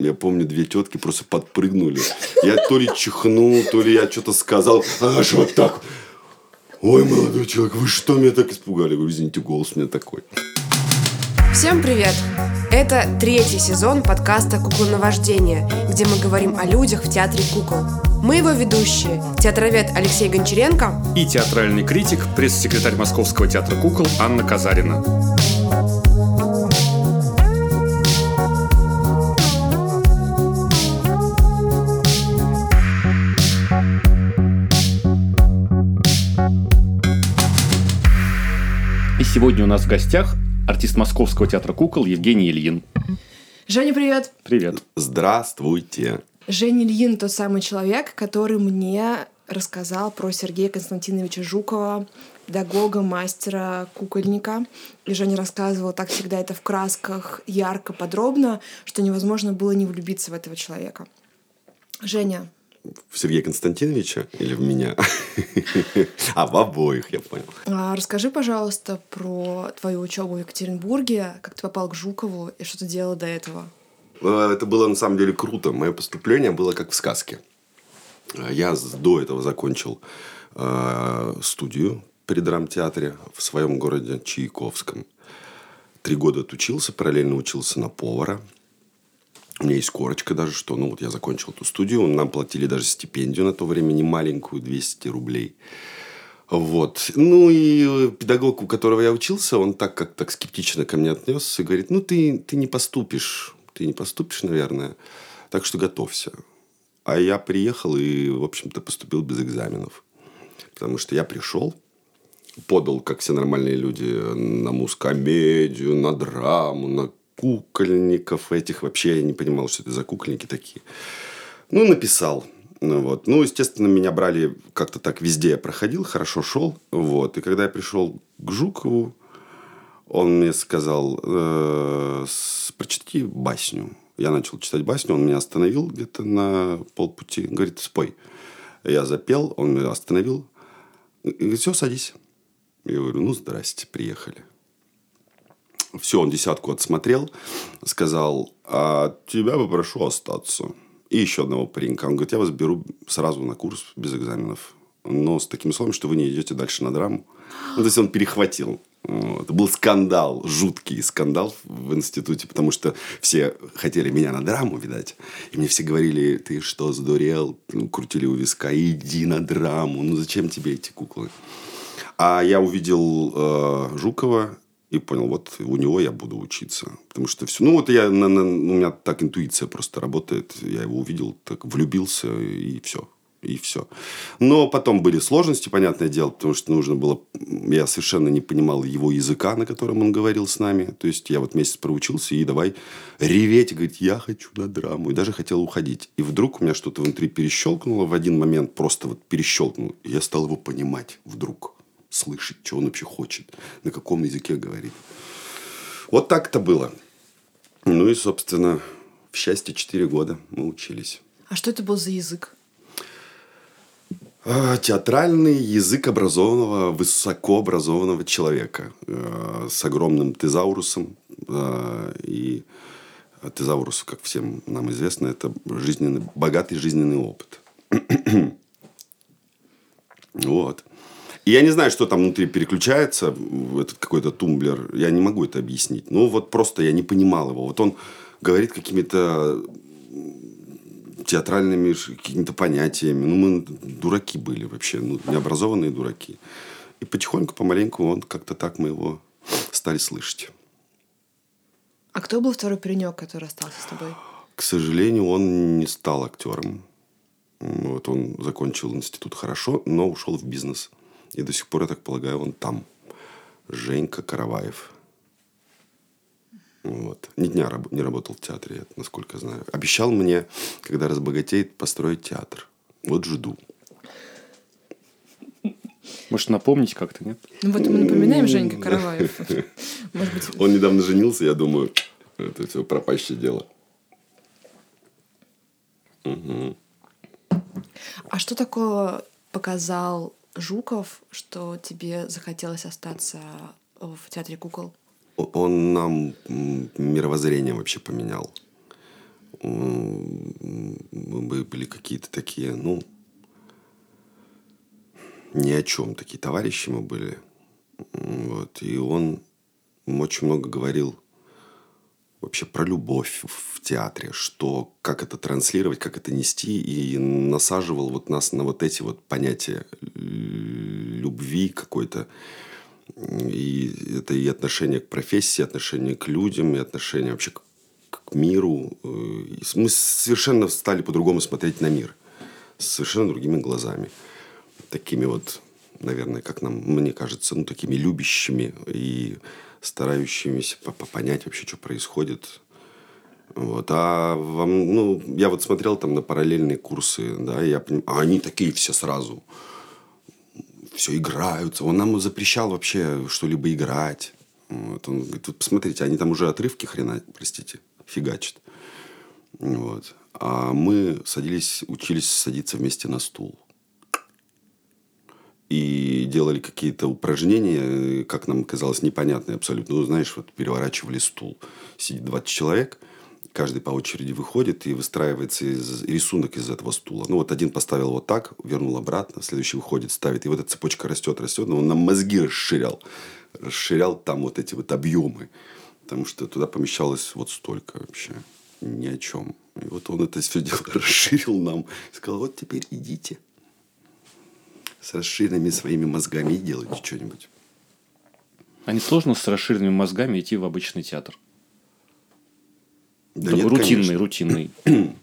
Я помню, две тетки просто подпрыгнули. Я то ли чихнул, то ли я что-то сказал. Она же вот так. Ой, молодой человек, вы что меня так испугали? Я говорю, извините, голос у меня такой. Всем привет! Это третий сезон подкаста «Куклоновождение», где мы говорим о людях в театре кукол. Мы его ведущие, театровед Алексей Гончаренко и театральный критик, пресс-секретарь Московского театра кукол Анна Казарина. Сегодня у нас в гостях артист Московского театра кукол Евгений Ильин. Женя, привет! Привет. Здравствуйте. Женя Ильин тот самый человек, который мне рассказал про Сергея Константиновича Жукова, педагога, мастера, кукольника. И Женя рассказывал так всегда это в красках, ярко, подробно, что невозможно было не влюбиться в этого человека. Женя, В Сергея Константиновича или в меня? А, в обоих, я понял. а расскажи, пожалуйста, про твою учебу в Екатеринбурге, как ты попал к Жукову и что ты делал до этого. Э, Это было на самом деле круто. Мое поступление было как в сказке. Э, Я до этого закончил студию при драмтеатре в своем городе Чайковском. Три года отучился, параллельно учился на повара. У меня есть корочка даже, что ну вот я закончил эту студию. Нам платили даже стипендию на то время, не маленькую, 200 рублей. Вот. Ну и э, педагог, у которого я учился, он так как так скептично ко мне отнесся и говорит, ну ты, ты не поступишь, ты не поступишь, наверное, так что готовься. А я приехал и, в общем-то, поступил без экзаменов. Потому что я пришел, подал, как все нормальные люди, на мускомедию, на драму, на кукольников этих. Вообще я не понимал, что это за кукольники такие. Ну, написал. Ну, вот. ну, естественно, меня брали как-то так везде. Я проходил, хорошо шел. Вот. И когда я пришел к Жукову, он мне сказал, э, прочти басню. Я начал читать басню, он меня остановил где-то на полпути. Говорит, спой. Я запел, он меня остановил. И говорит, все, садись. Я говорю, ну, здрасте, приехали. Все, он десятку отсмотрел, сказал, а тебя попрошу остаться. И еще одного паренька. Он говорит, я вас беру сразу на курс без экзаменов. Но с таким условием, что вы не идете дальше на драму. Ну, то есть, он перехватил. Это был скандал, жуткий скандал в институте, потому что все хотели меня на драму, видать. И мне все говорили, ты что, сдурел? Ну, крутили у виска, иди на драму. Ну, зачем тебе эти куклы? А я увидел э, Жукова и понял, вот у него я буду учиться. Потому что все... Ну, вот я, на- на- у меня так интуиция просто работает. Я его увидел, так влюбился, и все. И все. Но потом были сложности, понятное дело, потому что нужно было... Я совершенно не понимал его языка, на котором он говорил с нами. То есть, я вот месяц проучился, и давай реветь, говорить, я хочу на драму. И даже хотел уходить. И вдруг у меня что-то внутри перещелкнуло в один момент, просто вот перещелкнуло. И я стал его понимать вдруг слышать, что он вообще хочет, на каком языке говорит. Вот так это было. Ну и, собственно, в счастье 4 года мы учились. А что это был за язык? А, Театральный язык образованного, высокообразованного человека э, с огромным тезаурусом. э, И тезаурус, как всем нам известно, это жизненный, богатый жизненный опыт. Вот. И я не знаю, что там внутри переключается, этот какой-то тумблер. Я не могу это объяснить. Ну, вот просто я не понимал его. Вот он говорит какими-то театральными какими-то понятиями. Ну, мы дураки были вообще, ну, необразованные дураки. И потихоньку, помаленьку, он как-то так мы его стали слышать. А кто был второй паренек, который остался с тобой? К сожалению, он не стал актером. Вот он закончил институт хорошо, но ушел в бизнес. И до сих пор, я так полагаю, он там. Женька Караваев. Вот. Ни дня раб- не работал в театре, я, насколько знаю. Обещал мне, когда разбогатеет, построить театр. Вот жду. Может, напомнить как-то, нет? Ну вот мы напоминаем Женька Караваев. Может быть, Он недавно женился, я думаю, это все пропащее дело. А что такое показал Жуков, что тебе захотелось остаться в театре кукол? Он нам мировоззрение вообще поменял. Мы были какие-то такие, ну, ни о чем такие товарищи мы были. Вот. И он очень много говорил вообще про любовь в театре, что, как это транслировать, как это нести, и насаживал вот нас на вот эти вот понятия любви какой-то, и это и отношение к профессии, отношение к людям, и отношение вообще к, к миру. Мы совершенно стали по-другому смотреть на мир, совершенно другими глазами, такими вот, наверное, как нам, мне кажется, ну, такими любящими и старающимися понять вообще, что происходит. Вот. А вам, ну, я вот смотрел там на параллельные курсы, да, и я понимаю, а они такие все сразу. Все играются. Он нам запрещал вообще что-либо играть. Вот. Он говорит, вот посмотрите, они там уже отрывки хрена, простите, фигачат. Вот. А мы садились, учились садиться вместе на стул и делали какие-то упражнения, как нам казалось, непонятные абсолютно. Ну, знаешь, вот переворачивали стул. Сидит 20 человек, каждый по очереди выходит и выстраивается из, рисунок из этого стула. Ну, вот один поставил вот так, вернул обратно, следующий выходит, ставит. И вот эта цепочка растет, растет. Но он нам мозги расширял. Расширял там вот эти вот объемы. Потому что туда помещалось вот столько вообще. Ни о чем. И вот он это все дело расширил нам. Сказал, вот теперь идите с расширенными своими мозгами и делайте что-нибудь. А не сложно с расширенными мозгами идти в обычный театр? Да нет, рутинный, конечно. рутинный.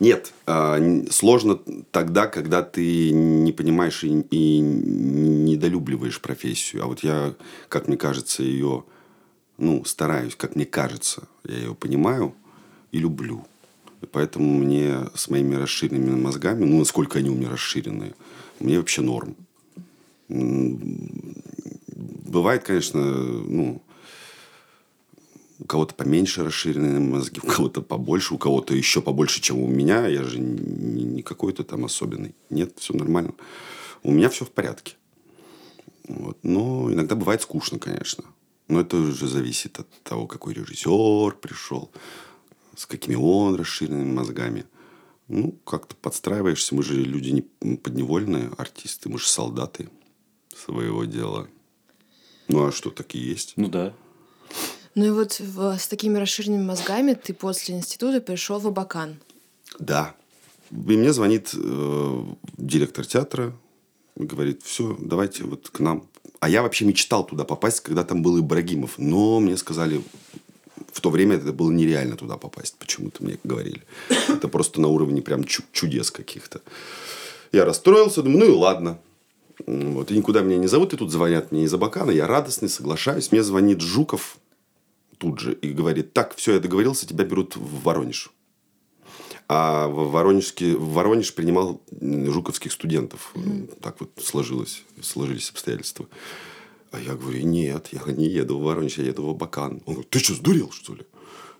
Нет, а, сложно тогда, когда ты не понимаешь и, и недолюбливаешь профессию. А вот я, как мне кажется, ее, ну, стараюсь, как мне кажется, я ее понимаю и люблю. Поэтому мне с моими расширенными мозгами, ну, насколько они у меня расширенные, мне вообще норм. Бывает, конечно, ну, у кого-то поменьше расширенные мозги, у кого-то побольше, у кого-то еще побольше, чем у меня. Я же не какой-то там особенный. Нет, все нормально. У меня все в порядке. Вот. Но иногда бывает скучно, конечно. Но это уже зависит от того, какой режиссер пришел, с какими он расширенными мозгами. Ну, как-то подстраиваешься. Мы же люди не подневольные артисты, мы же солдаты своего дела. Ну, а что, такие есть? Ну да. Ну и вот с такими расширенными мозгами ты после института пришел в Абакан. Да. И мне звонит э, директор театра, говорит, все, давайте вот к нам. А я вообще мечтал туда попасть, когда там был Ибрагимов. Но мне сказали, в то время это было нереально туда попасть. Почему-то мне говорили. Это просто на уровне прям чудес каких-то. Я расстроился, думаю, ну и ладно. Вот, и никуда меня не зовут, и тут звонят мне из Абакана, я радостный, соглашаюсь. Мне звонит Жуков тут же и говорит, так, все, я договорился, тебя берут в Воронеж. А в, Воронежске, в Воронеж принимал жуковских студентов. Mm-hmm. Так вот сложилось, сложились обстоятельства. А я говорю, нет, я не еду в Воронеж, я еду в Абакан. Он говорит, ты что, сдурел, что ли?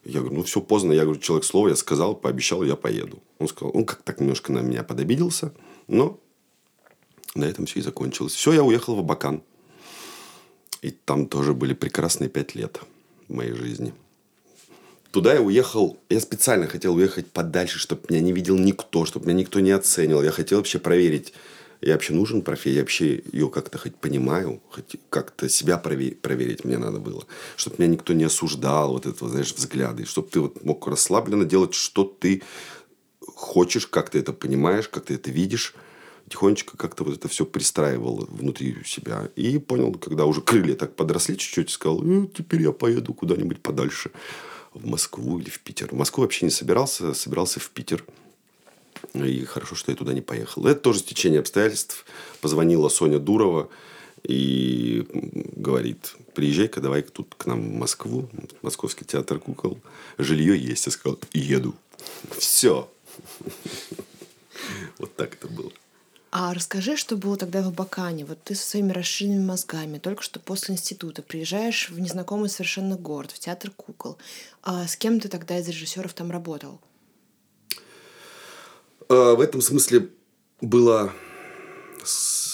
Я говорю, ну, все поздно. Я говорю, человек слово, я сказал, пообещал, я поеду. Он сказал, он как так немножко на меня подобиделся, но на этом все и закончилось. Все, я уехал в Абакан. И там тоже были прекрасные пять лет в моей жизни. Туда я уехал, я специально хотел уехать подальше, чтобы меня не видел никто, чтобы меня никто не оценил. Я хотел вообще проверить, я вообще нужен профессии, я вообще ее как-то хоть понимаю, хоть как-то себя проверить, проверить мне надо было, чтобы меня никто не осуждал, вот этого, знаешь, взгляды, чтобы ты вот мог расслабленно делать, что ты хочешь, как ты это понимаешь, как ты это видишь, тихонечко как-то вот это все пристраивал внутри себя. И понял, когда уже крылья так подросли чуть-чуть, сказал, э, теперь я поеду куда-нибудь подальше, в Москву или в Питер. В Москву вообще не собирался, собирался в Питер. И хорошо, что я туда не поехал. Это тоже стечение обстоятельств. Позвонила Соня Дурова и говорит, приезжай-ка давай тут к нам в Москву, Московский театр кукол. Жилье есть. Я сказал, еду. Все. Вот так это было. А расскажи, что было тогда в Абакане. Вот ты со своими расширенными мозгами только что после института приезжаешь в незнакомый совершенно город, в театр кукол. А с кем ты тогда из режиссеров там работал? А, в этом смысле было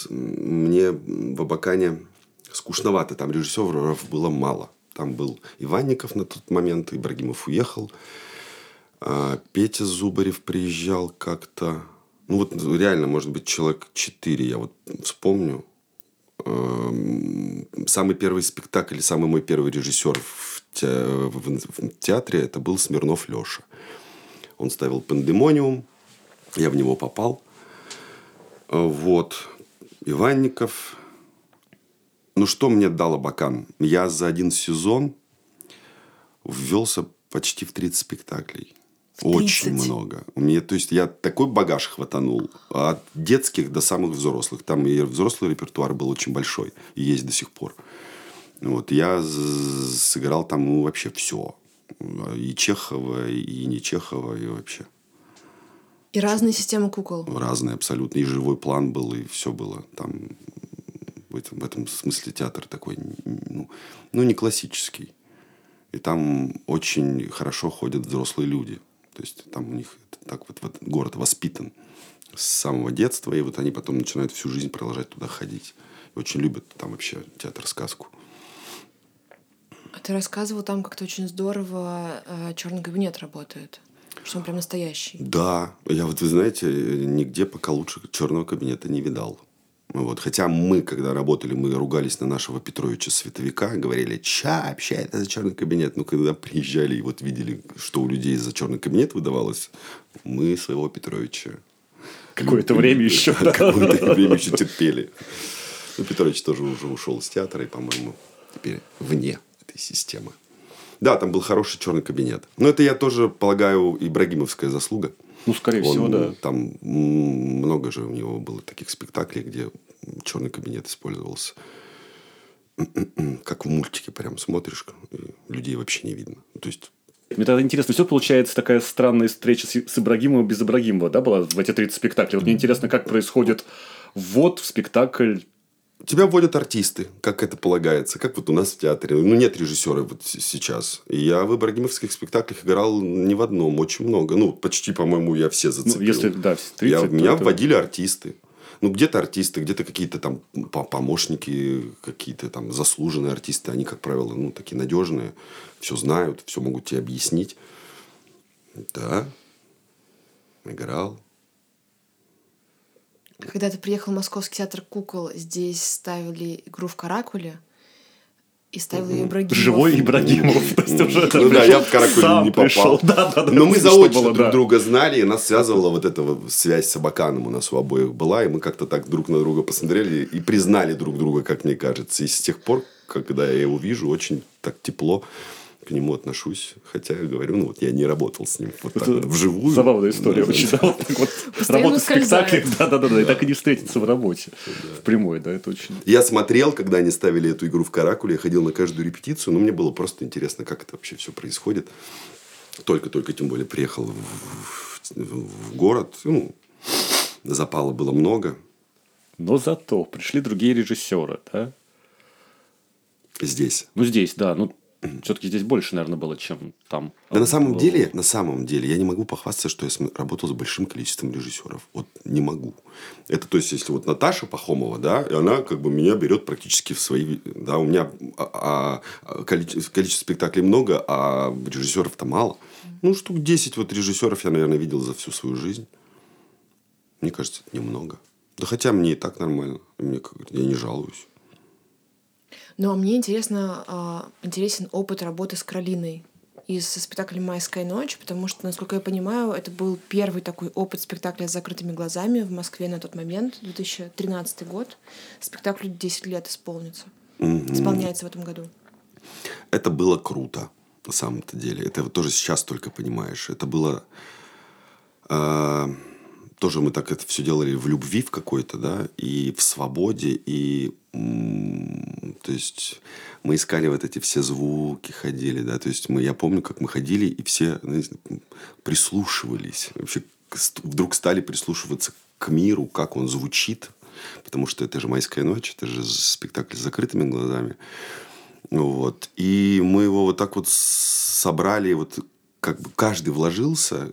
мне в Абакане скучновато. Там режиссеров было мало. Там был Иванников на тот момент, Ибрагимов уехал. А, Петя Зубарев приезжал как-то... Ну, вот реально, может быть, человек четыре, я вот вспомню. Самый первый спектакль, самый мой первый режиссер в театре, это был Смирнов Леша. Он ставил «Пандемониум», я в него попал. Вот. Иванников. Ну, что мне дал Абакан? Я за один сезон ввелся почти в 30 спектаклей. Очень 30? много. Мне, то есть, я такой багаж хватанул. От детских до самых взрослых. Там и взрослый репертуар был очень большой. И есть до сих пор. Вот. Я сыграл там ну, вообще все. И Чехова, и не Чехова, и вообще. И разные системы кукол. Разные абсолютно. И живой план был, и все было. Там в этом, в этом смысле театр такой, ну, ну, не классический. И там очень хорошо ходят взрослые люди. То есть там у них так вот, вот город воспитан с самого детства, и вот они потом начинают всю жизнь продолжать туда ходить. И очень любят там вообще театр-сказку. А ты рассказывал там как-то очень здорово э, черный кабинет работает. Что он прям настоящий. Да, я вот, вы знаете, нигде пока лучше черного кабинета не видал. Вот. Хотя мы, когда работали, мы ругались на нашего Петровича Световика, говорили, ча, вообще это за черный кабинет. Но когда приезжали и вот видели, что у людей за черный кабинет выдавалось, мы своего Петровича Какое-то время еще. Какое-то время еще терпели. Ну, Петрович тоже уже ушел из театра и, по-моему, теперь вне этой системы. Да, там был хороший черный кабинет. Но это, я тоже полагаю, ибрагимовская заслуга. Ну, скорее всего, Он, да. Там много же у него было таких спектаклей, где черный кабинет использовался. Как в мультике прям смотришь, и людей вообще не видно. То есть Мне тогда интересно, все получается такая странная встреча с, с Ибрагимовым без Ибрагимова, да, была в эти 30 спектаклей. Вот мне интересно, как происходит ввод в спектакль. Тебя вводят артисты, как это полагается, как вот у нас в театре. Ну, нет режиссера вот сейчас. И я в ибрагимовских спектаклях играл не в одном, очень много. Ну, почти, по-моему, я все Ну, зацепил. если, да, 30, Я- меня это- вводили артисты. Ну, где-то артисты, где-то какие-то там по- помощники, какие-то там заслуженные артисты. Они, как правило, ну, такие надежные. Все знают, все могут тебе объяснить. Да. Играл. Когда ты приехал в Московский театр кукол, здесь ставили игру в каракуле и ставил ее Ибрагимов. Живой Ибрагимов. То есть уже Ну да, я в Каракуле не попал. пришел. Да, да, да. Но мы заочно было, друг да. друга знали, и нас связывала вот эта вот связь с Абаканом у нас у обоих была, и мы как-то так друг на друга посмотрели и признали друг друга, как мне кажется. И с тех пор, когда я его вижу, очень так тепло к нему отношусь. Хотя я говорю, ну вот я не работал с ним вот так вот вживую. Забавная история Да, очень. да. вот так вот Работа в спектакле, ускользает. да, да, да, да, и так и не встретиться в работе. В прямой, да, это очень. Я смотрел, когда они ставили эту игру в Каракуле, я ходил на каждую репетицию, но мне было просто интересно, как это вообще все происходит. Только-только, тем более, приехал в, в- в город, ну, запала было много. Но зато пришли другие режиссеры, да. Здесь. Ну, здесь, да, ну, все-таки здесь больше, наверное, было, чем там. Да на самом Ну, деле, на самом деле, я не могу похвастаться, что я работал с большим количеством режиссеров. Вот не могу. Это то есть, если вот Наташа Пахомова, да, и она как бы меня берет практически в свои, да, у меня а, а, количество, количество спектаклей много, а режиссеров-то мало. Ну, штук 10 вот режиссеров я, наверное, видел за всю свою жизнь. Мне кажется, это немного. Да хотя мне и так нормально. Мне я не жалуюсь. Но мне интересно, а, интересен опыт работы с Каролиной из спектакля «Майская ночь», потому что, насколько я понимаю, это был первый такой опыт спектакля с закрытыми глазами в Москве на тот момент, 2013 год. Спектаклю 10 лет исполнится. Исполняется в этом году. Это было круто, на самом-то деле. Это тоже сейчас только понимаешь. Это было... э, тоже мы так это все делали в любви в какой-то, да, и в свободе, и... то есть мы искали вот эти все звуки, ходили, да, то есть мы, я помню, как мы ходили, и все знаете, прислушивались. Вообще вдруг стали прислушиваться к миру, как он звучит, потому что это же «Майская ночь», это же спектакль с закрытыми глазами. Вот. И мы его вот так вот собрали, вот как бы каждый вложился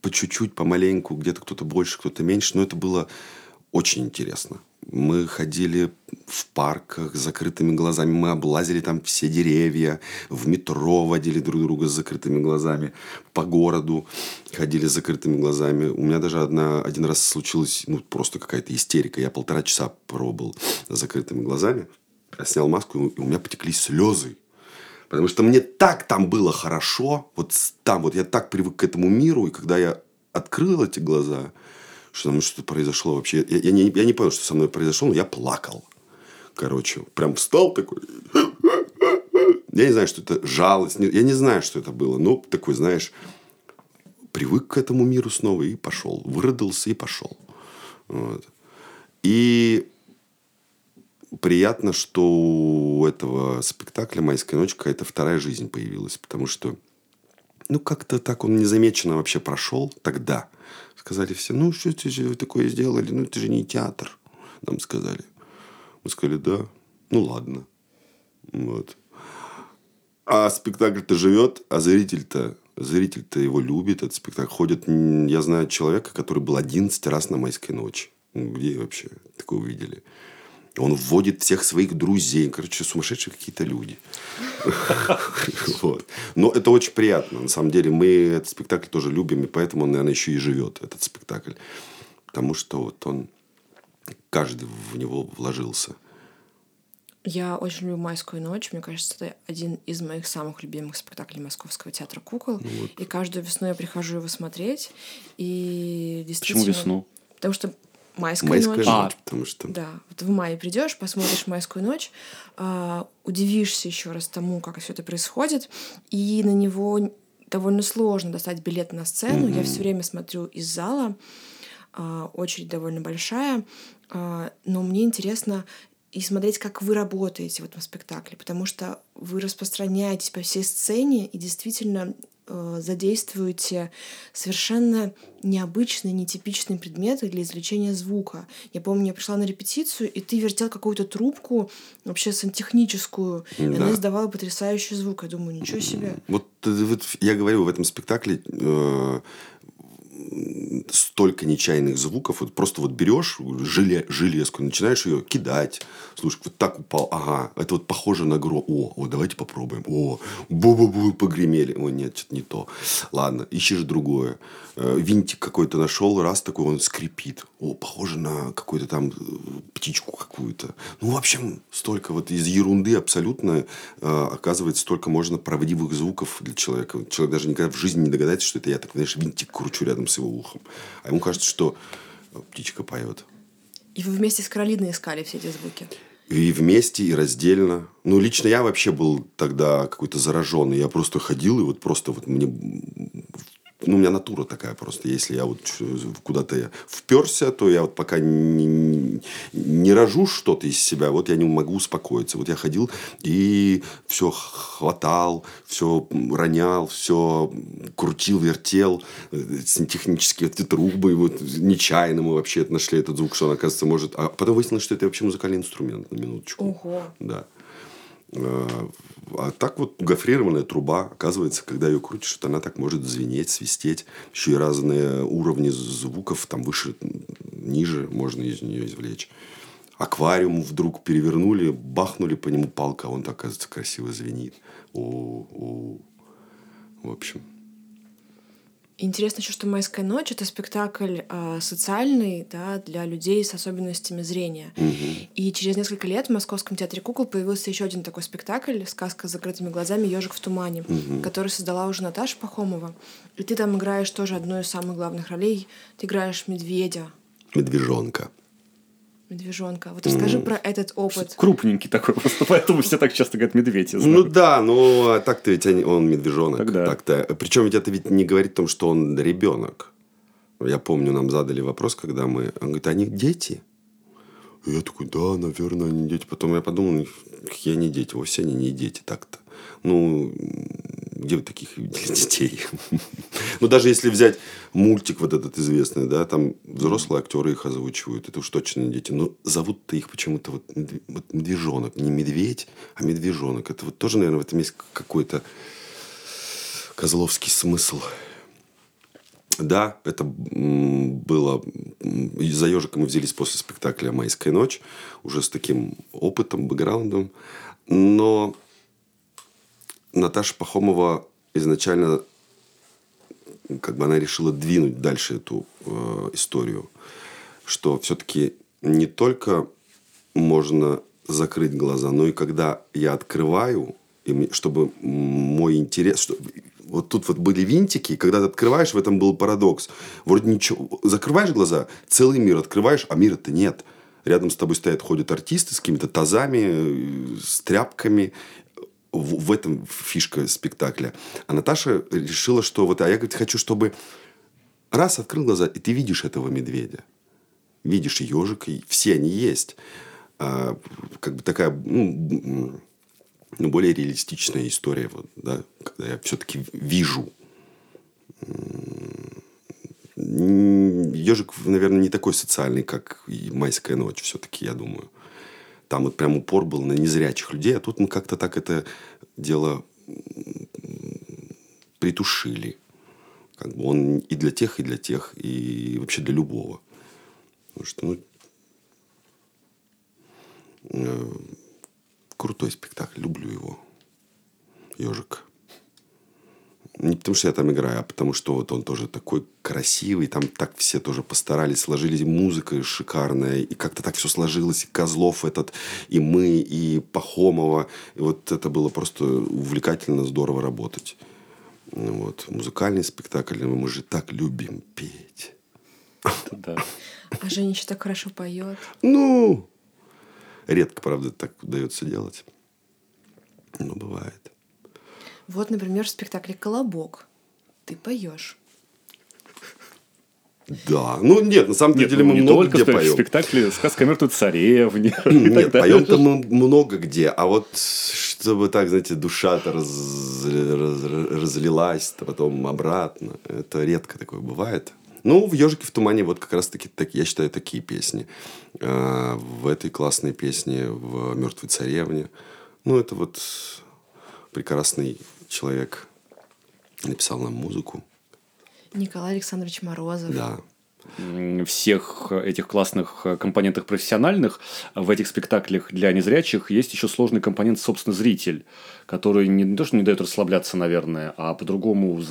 по чуть-чуть, помаленьку, где-то кто-то больше, кто-то меньше, но это было очень интересно. Мы ходили в парках с закрытыми глазами. Мы облазили там все деревья. В метро водили друг друга с закрытыми глазами. По городу ходили с закрытыми глазами. У меня даже одна, один раз случилось ну, просто какая-то истерика. Я полтора часа пробыл с закрытыми глазами. Я снял маску, и у меня потекли слезы. Потому что мне так там было хорошо. Вот там вот я так привык к этому миру. И когда я открыл эти глаза, что там что-то произошло вообще. Я, я, не, я не понял, что со мной произошло, но я плакал. Короче, прям встал такой. Я не знаю, что это жалость. Я не знаю, что это было. Ну, такой, знаешь, привык к этому миру снова и пошел. Выродился и пошел. Вот. И приятно, что у этого спектакля «Майская ночь» какая-то вторая жизнь появилась. Потому что, ну, как-то так он незамеченно вообще прошел тогда – Сказали все, ну, что же вы такое сделали? Ну, это же не театр, нам сказали. Мы сказали, да, ну, ладно. Вот. А спектакль-то живет, а зритель-то зритель-то его любит, этот спектакль. Ходит, я знаю человека, который был 11 раз на майской ночи. Ну, где вообще такое увидели? Он вводит всех своих друзей. Короче, сумасшедшие какие-то люди. Но это очень приятно. На самом деле, мы этот спектакль тоже любим, и поэтому он, наверное, еще и живет, этот спектакль. Потому что вот он, каждый в него вложился. Я очень люблю «Майскую ночь». Мне кажется, это один из моих самых любимых спектаклей Московского театра кукол. Ну, вот. И каждую весну я прихожу его смотреть. И действительно... Почему весну? Потому что Майская, Майская ночь. ночь, потому что... Да, вот в мае придешь, посмотришь Майскую ночь, э, удивишься еще раз тому, как все это происходит, и на него довольно сложно достать билет на сцену. Mm-hmm. Я все время смотрю из зала, э, очередь довольно большая, э, но мне интересно и смотреть, как вы работаете в этом спектакле, потому что вы распространяетесь по всей сцене и действительно задействуете совершенно необычные, нетипичные предметы для извлечения звука. Я помню, я пришла на репетицию, и ты вертел какую-то трубку, вообще сантехническую, да. и она издавала потрясающий звук. Я думаю, ничего себе. Вот, вот я говорю, в этом спектакле э, столько нечаянных звуков. Вот просто вот берешь желе, железку, начинаешь ее кидать. Слушай, вот так упал. Ага, это вот похоже на гро. О, вот давайте попробуем. О, бу-бу-бу, погремели. О, нет, что-то не то. Ладно, ищешь другое. Э, винтик какой-то нашел, раз такой он скрипит. О, похоже на какую-то там э, птичку какую-то. Ну, в общем, столько вот из ерунды абсолютно э, оказывается столько можно правдивых звуков для человека. Человек даже никогда в жизни не догадается, что это я так, знаешь, винтик кручу рядом с его ухом. А ему кажется, что птичка поет. И вы вместе с Каролиной искали все эти звуки? И вместе, и раздельно. Ну, лично я вообще был тогда какой-то зараженный. Я просто ходил, и вот просто вот мне ну, у меня натура такая просто. Если я вот куда-то вперся, то я вот пока не, не рожу что-то из себя, вот я не могу успокоиться. Вот я ходил и все хватал, все ронял, все крутил, вертел. Технические эти трубы, вот нечаянно мы вообще нашли этот звук, что он, оказывается, может... А потом выяснилось, что это вообще музыкальный инструмент, на минуточку. Ого. Да. А, так вот гофрированная труба, оказывается, когда ее крутишь, она так может звенеть, свистеть. Еще и разные уровни звуков, там выше, ниже можно из нее извлечь. Аквариум вдруг перевернули, бахнули по нему палка, а он, оказывается, красиво звенит. О, о. В общем, Интересно еще, что «Майская ночь» — это спектакль э, социальный да, для людей с особенностями зрения. Угу. И через несколько лет в Московском театре кукол появился еще один такой спектакль «Сказка с закрытыми глазами. Ежик в тумане», угу. который создала уже Наташа Пахомова. И ты там играешь тоже одну из самых главных ролей. Ты играешь медведя. Медвежонка медвежонка. Вот расскажи mm. про этот опыт. Крупненький такой, просто поэтому все так часто говорят медведь. Ну да, но так-то ведь он медвежонок. Тогда. Так-то. Причем ведь это ведь не говорит о том, что он ребенок. Я помню, нам задали вопрос, когда мы... Он говорит, они дети? И я такой, да, наверное, они дети. Потом я подумал, какие они дети? Вовсе они не дети так-то. Ну, где вы таких видели детей? ну, даже если взять мультик вот этот известный, да, там взрослые актеры их озвучивают, это уж точно дети. Но зовут-то их почему-то вот, вот медвежонок. Не медведь, а медвежонок. Это вот тоже, наверное, в этом есть какой-то козловский смысл. Да, это было... За ежика мы взялись после спектакля «Майская ночь», уже с таким опытом, бэкграундом. Но Наташа Пахомова изначально как бы она решила двинуть дальше эту э, историю, что все-таки не только можно закрыть глаза, но и когда я открываю, и чтобы мой интерес, что, вот тут вот были винтики, когда ты открываешь, в этом был парадокс. Вроде ничего, закрываешь глаза, целый мир открываешь, а мира-то нет. Рядом с тобой стоят, ходят артисты с какими-то тазами, с тряпками. В, в этом фишка спектакля. А Наташа решила, что вот, а я, говорит, хочу, чтобы раз открыл глаза, и ты видишь этого медведя. Видишь ежика, и все они есть. А, как бы такая, ну, ну, более реалистичная история, вот, да, когда я все-таки вижу. Ежик, наверное, не такой социальный, как майская ночь, все-таки, я думаю. Там вот прям упор был на незрячих людей, а тут мы как-то так это дело притушили. Как бы он и для тех, и для тех, и вообще для любого. Потому что, ну, э, крутой спектакль, люблю его. Ежик. Не потому что я там играю, а потому что вот он тоже такой красивый, там так все тоже постарались, сложились, музыка шикарная, и как-то так все сложилось, и Козлов этот, и мы, и Пахомова, и вот это было просто увлекательно, здорово работать. Вот. Музыкальный спектакль, мы же так любим петь. Да. А Женя еще так хорошо поет. Ну, Редко, правда, так удается делать. Но бывает. Вот, например, в спектакле «Колобок» ты поешь. Да. Ну, нет, на самом нет, деле мы не много только где поем. в спектакле «Сказка о мертвой царевне». Нет, поем-то мы много где. А вот чтобы так, знаете, душа-то раз, раз, разлилась, потом обратно, это редко такое бывает. Ну, в «Ежике в тумане» вот как раз-таки, так, я считаю, такие песни. А, в этой классной песне в «Мертвой царевне». Ну, это вот прекрасный человек написал нам музыку. Николай Александрович Морозов. Да, всех этих классных компонентах профессиональных в этих спектаклях для незрячих есть еще сложный компонент, собственно, зритель, который не то, что не дает расслабляться, наверное, а по-другому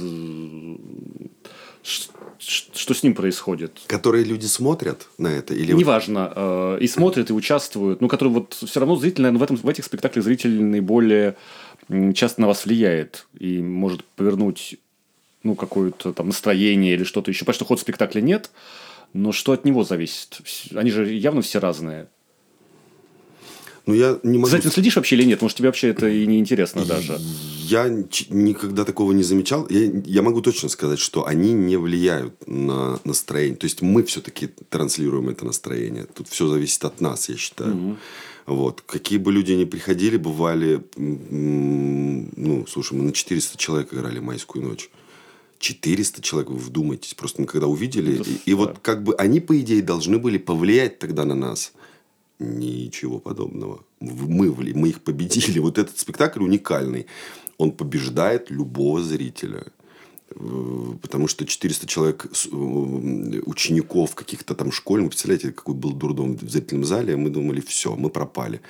что с ним происходит? Которые люди смотрят на это? Или Неважно. Э, и смотрят, и участвуют. Ну, который вот все равно зритель, наверное, в, этом, в этих спектаклях зритель наиболее часто на вас влияет и может повернуть ну, какое-то там настроение или что-то еще. Потому что ход спектакля нет, но что от него зависит? Они же явно все разные. Ну, я не могу... За этим следишь вообще или нет? Может, тебе вообще это и не интересно даже? Я никогда такого не замечал. Я, я могу точно сказать, что они не влияют на настроение. То есть, мы все-таки транслируем это настроение. Тут все зависит от нас, я считаю. Угу. Вот. Какие бы люди ни приходили, бывали... Ну, слушай, мы на 400 человек играли «Майскую ночь». 400 человек, вы вдумайтесь. Просто мы когда увидели... Это, и, и вот как бы они, по идее, должны были повлиять тогда на нас. Ничего подобного. Мы, мы их победили. Вот этот спектакль уникальный. Он побеждает любого зрителя. Э, потому что 400 человек, учеников каких-то там школьных, представляете, какой был дурдом в зрительном зале, мы думали, все, мы пропали.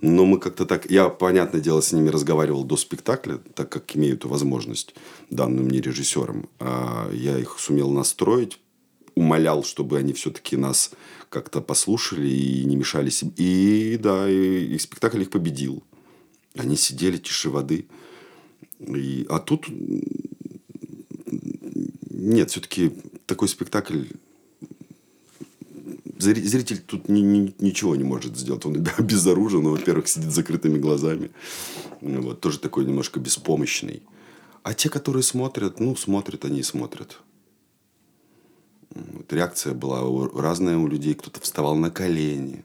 Но мы как-то так... Я, понятное дело, с ними разговаривал до спектакля, так как имею эту возможность, данную мне режиссером. А я их сумел настроить, умолял, чтобы они все-таки нас как-то послушали и не мешали себе. И да, и, и спектакль их победил. Они сидели тише воды. И, а тут нет, все-таки такой спектакль зритель тут ни, ни, ничего не может сделать. Он безоружен, он, во-первых, сидит с закрытыми глазами. Вот, тоже такой немножко беспомощный. А те, которые смотрят, ну, смотрят, они и смотрят. Вот, реакция была разная у людей. Кто-то вставал на колени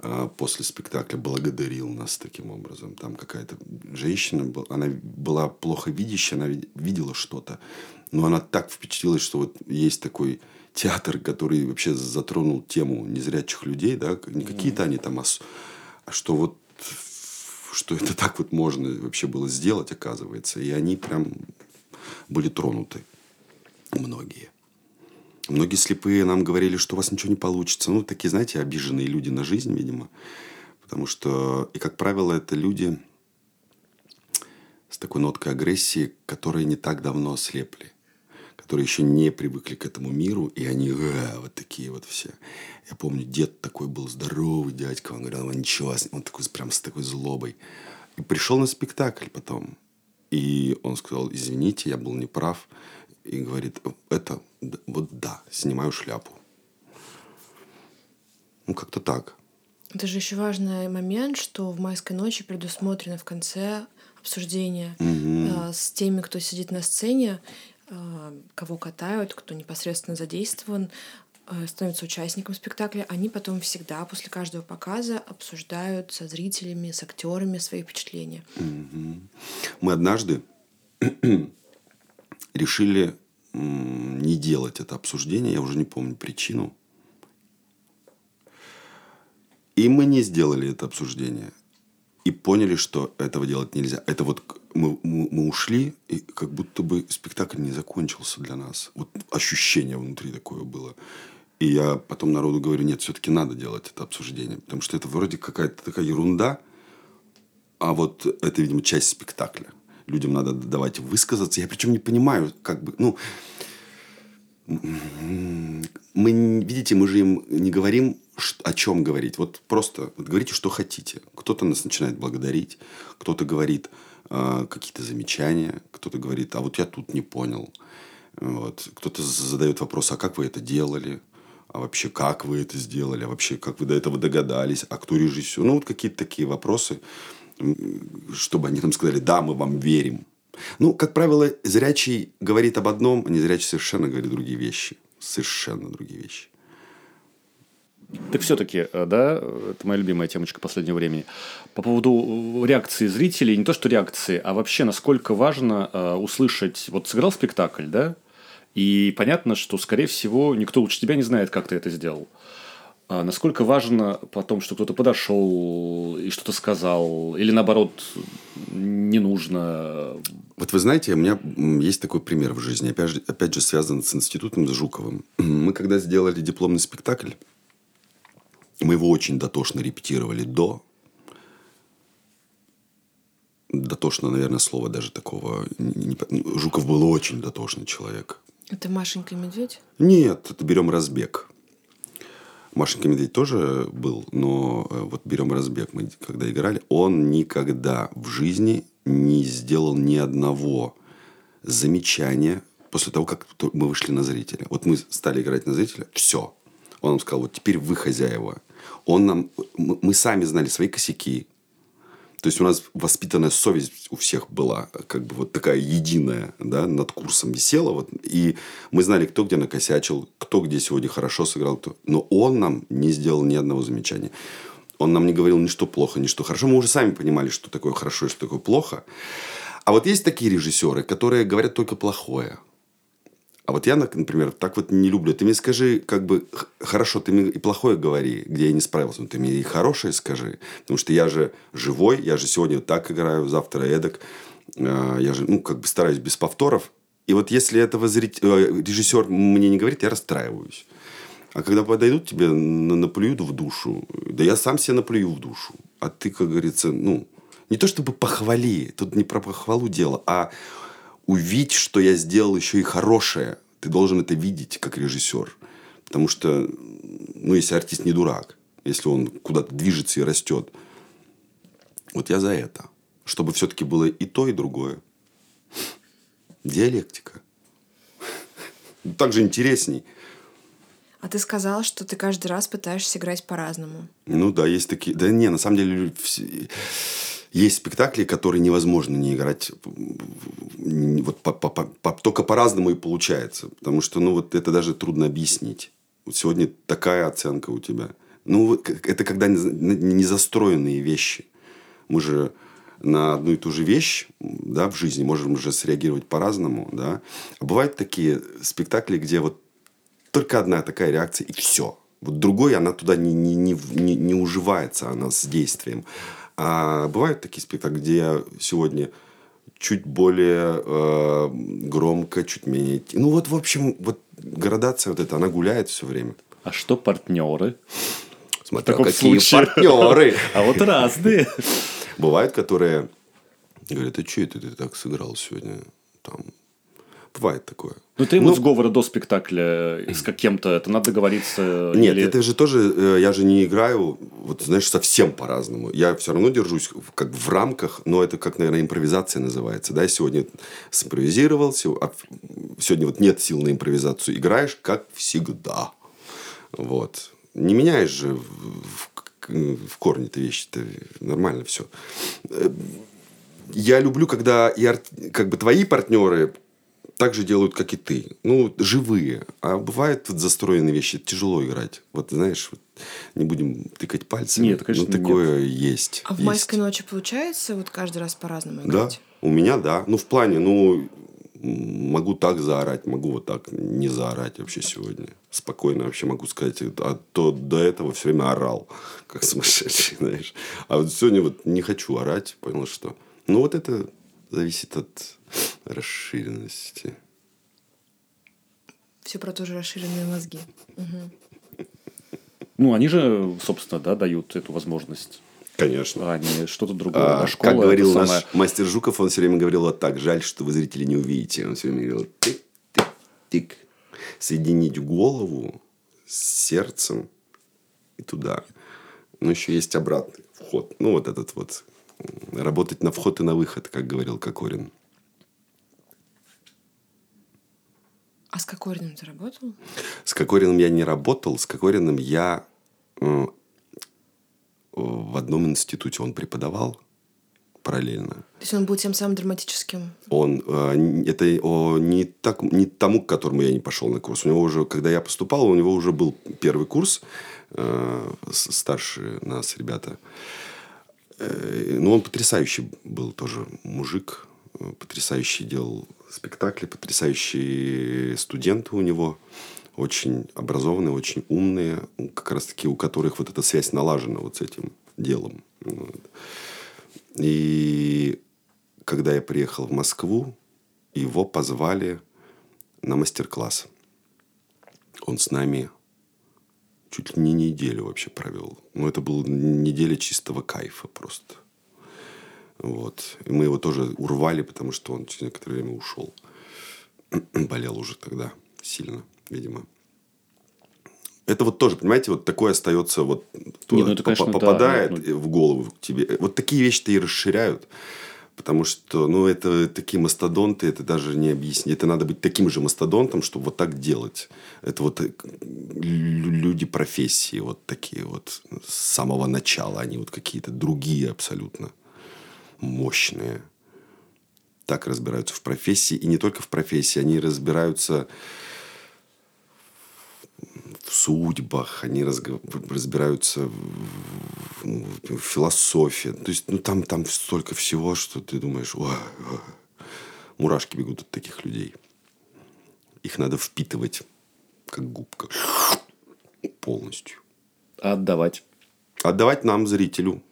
а после спектакля, благодарил нас таким образом. Там какая-то женщина, она была плохо видящая, она видела что-то. Но она так впечатлилась, что вот есть такой театр, который вообще затронул тему незрячих людей, да, не какие-то они там, а, а что вот что это так вот можно вообще было сделать, оказывается. И они прям были тронуты. Многие. Многие слепые нам говорили, что у вас ничего не получится. Ну, такие, знаете, обиженные люди на жизнь, видимо. Потому что, и, как правило, это люди с такой ноткой агрессии, которые не так давно ослепли которые еще не привыкли к этому миру, и они э, вот такие вот все. Я помню, дед такой был здоровый дядька, он говорил, ничего, он такой прям с такой злобой. И пришел на спектакль потом, и он сказал, извините, я был неправ, и говорит, это, вот да, снимаю шляпу. Ну, как-то так. Это же еще важный момент, что в майской ночи предусмотрено в конце обсуждение угу. э, с теми, кто сидит на сцене, кого катают, кто непосредственно задействован, э, становится участником спектакля, они потом всегда после каждого показа обсуждают со зрителями, с актерами свои впечатления. Мы однажды решили не делать это обсуждение, я уже не помню причину. И мы не сделали это обсуждение. И поняли, что этого делать нельзя. Это вот мы, мы, мы ушли, и как будто бы спектакль не закончился для нас. Вот ощущение внутри такое было. И я потом народу говорю, нет, все-таки надо делать это обсуждение. Потому что это вроде какая-то такая ерунда, а вот это, видимо, часть спектакля людям надо давать высказаться. Я причем не понимаю, как бы, ну, мы, видите, мы же им не говорим, о чем говорить. Вот просто вот говорите, что хотите. Кто-то нас начинает благодарить, кто-то говорит какие-то замечания, кто-то говорит, а вот я тут не понял. Вот. Кто-то задает вопрос, а как вы это делали? А вообще, как вы это сделали? А вообще, как вы до этого догадались? А кто режиссер? Ну, вот какие-то такие вопросы чтобы они нам сказали, да, мы вам верим. Ну, как правило, зрячий говорит об одном, а незрячий совершенно говорит другие вещи. Совершенно другие вещи. Так все-таки, э, да, это моя любимая темочка последнего времени. По поводу реакции зрителей, не то что реакции, а вообще насколько важно э, услышать, вот сыграл спектакль, да, и понятно, что, скорее всего, никто лучше тебя не знает, как ты это сделал. А насколько важно потом, что кто-то подошел и что-то сказал, или наоборот, не нужно? Вот вы знаете, у меня есть такой пример в жизни, опять же, опять же связан с институтом Жуковым. Мы когда сделали дипломный спектакль, мы его очень дотошно репетировали до. Дотошно, наверное, слово даже такого. Жуков был очень дотошный человек. Это Машенька и Медведь? Нет, это берем разбег. Машенька Медведь тоже был, но э, вот берем разбег, мы когда играли, он никогда в жизни не сделал ни одного замечания после того, как мы вышли на зрителя. Вот мы стали играть на зрителя, все. Он нам сказал, вот теперь вы хозяева. Он нам, мы сами знали свои косяки, то есть у нас воспитанная совесть у всех была, как бы вот такая единая, да, над курсом висела. Вот, и мы знали, кто где накосячил, кто где сегодня хорошо сыграл. Кто... Но он нам не сделал ни одного замечания. Он нам не говорил ни что плохо, ни что хорошо. Мы уже сами понимали, что такое хорошо и что такое плохо. А вот есть такие режиссеры, которые говорят только плохое. А вот я, например, так вот не люблю. Ты мне скажи, как бы, хорошо, ты мне и плохое говори, где я не справился, но ты мне и хорошее скажи. Потому что я же живой, я же сегодня так играю, завтра эдак. А, я же, ну, как бы стараюсь без повторов. И вот если этого зритель, э, режиссер мне не говорит, я расстраиваюсь. А когда подойдут тебе, наплюют в душу, да я сам себе наплюю в душу. А ты, как говорится, ну, не то чтобы похвали, тут не про похвалу дело, а увидеть, что я сделал еще и хорошее. Ты должен это видеть как режиссер. Потому что, ну, если артист не дурак, если он куда-то движется и растет. Вот я за это. Чтобы все-таки было и то, и другое. Диалектика. Так же интересней. А ты сказал, что ты каждый раз пытаешься играть по-разному. Ну да, есть такие. Да не, на самом деле есть спектакли, которые невозможно не играть вот по, по, по, только по-разному и получается. Потому что, ну, вот это даже трудно объяснить. Вот сегодня такая оценка у тебя. Ну, это когда не застроенные вещи. Мы же на одну и ту же вещь да, в жизни можем уже среагировать по-разному. Да? А бывают такие спектакли, где вот только одна такая реакция, и все. Вот другой она туда не, не, не, не уживается, она с действием. А бывают такие спектакли, где сегодня чуть более э, громко, чуть менее... Ну вот, в общем, вот градация вот эта, она гуляет все время. А что партнеры? Смотря какие случае. партнеры. А вот разные. Бывают, которые говорят, а что это ты так сыграл сегодня? Там бывает такое. Ну, ты ему ну, сговора до спектакля с каким-то, это надо договориться? Нет, или... это же тоже, э, я же не играю, вот знаешь, совсем по-разному. Я все равно держусь как в рамках, но это как, наверное, импровизация называется. Да, сегодня симпровизировал, а сегодня вот нет сил на импровизацию, играешь как всегда. Вот. Не меняешь же в, в, в корне-то вещи-то, нормально все. Э, я люблю, когда и как бы твои партнеры так же делают, как и ты. Ну, живые. А бывает вот застроенные вещи, тяжело играть. Вот, знаешь, вот, не будем тыкать пальцами. Нет, конечно, ну, такое нет. есть. А в есть. майской ночи получается вот каждый раз по-разному играть? Да, у меня да. Ну, в плане, ну, могу так заорать, могу вот так не заорать вообще сегодня. Спокойно вообще могу сказать. А то до этого все время орал, как сумасшедший, знаешь. А вот сегодня вот не хочу орать, понял, что... Ну, вот это зависит от расширенности. Все про тоже расширенные мозги. Угу. Ну, они же, собственно, да, дают эту возможность. Конечно. А не что-то другое. А, школа, как говорил наш самое... мастер Жуков, он все время говорил вот так. Жаль, что вы зрители не увидите. Он все время говорил тик-тик-тик. Соединить голову с сердцем и туда. Но еще есть обратный вход. Ну, вот этот вот. Работать на вход и на выход, как говорил Кокорин. А с Кокориным ты работал? С Кокориным я не работал. С Кокориным я в одном институте он преподавал параллельно. То есть он был тем самым драматическим? Он э, это не, так, не тому, к которому я не пошел на курс. У него уже, когда я поступал, у него уже был первый курс, э, старшие нас ребята. Э, ну, он потрясающий был тоже мужик, э, потрясающий делал спектакли, потрясающие студенты у него, очень образованные, очень умные, как раз таки у которых вот эта связь налажена вот с этим делом. И когда я приехал в Москву, его позвали на мастер-класс. Он с нами чуть ли не неделю вообще провел. Ну, это была неделя чистого кайфа просто. Вот. И мы его тоже урвали, потому что он через некоторое время ушел. Болел уже тогда сильно, видимо. Это вот тоже, понимаете, вот такое остается, вот Не, ну это, конечно, попадает да, в голову к тебе. Вот такие вещи-то и расширяют. Потому что, ну, это такие мастодонты, это даже не объяснить. Это надо быть таким же мастодонтом, чтобы вот так делать. Это вот э, люди профессии вот такие вот с самого начала. Они вот какие-то другие абсолютно мощные. Так разбираются в профессии. И не только в профессии. Они разбираются в судьбах, они разго... разбираются в, ну, в философии. То есть, ну, там, там столько всего, что ты думаешь, о, о, мурашки бегут от таких людей. Их надо впитывать, как губка, полностью. А отдавать? Отдавать нам, зрителю.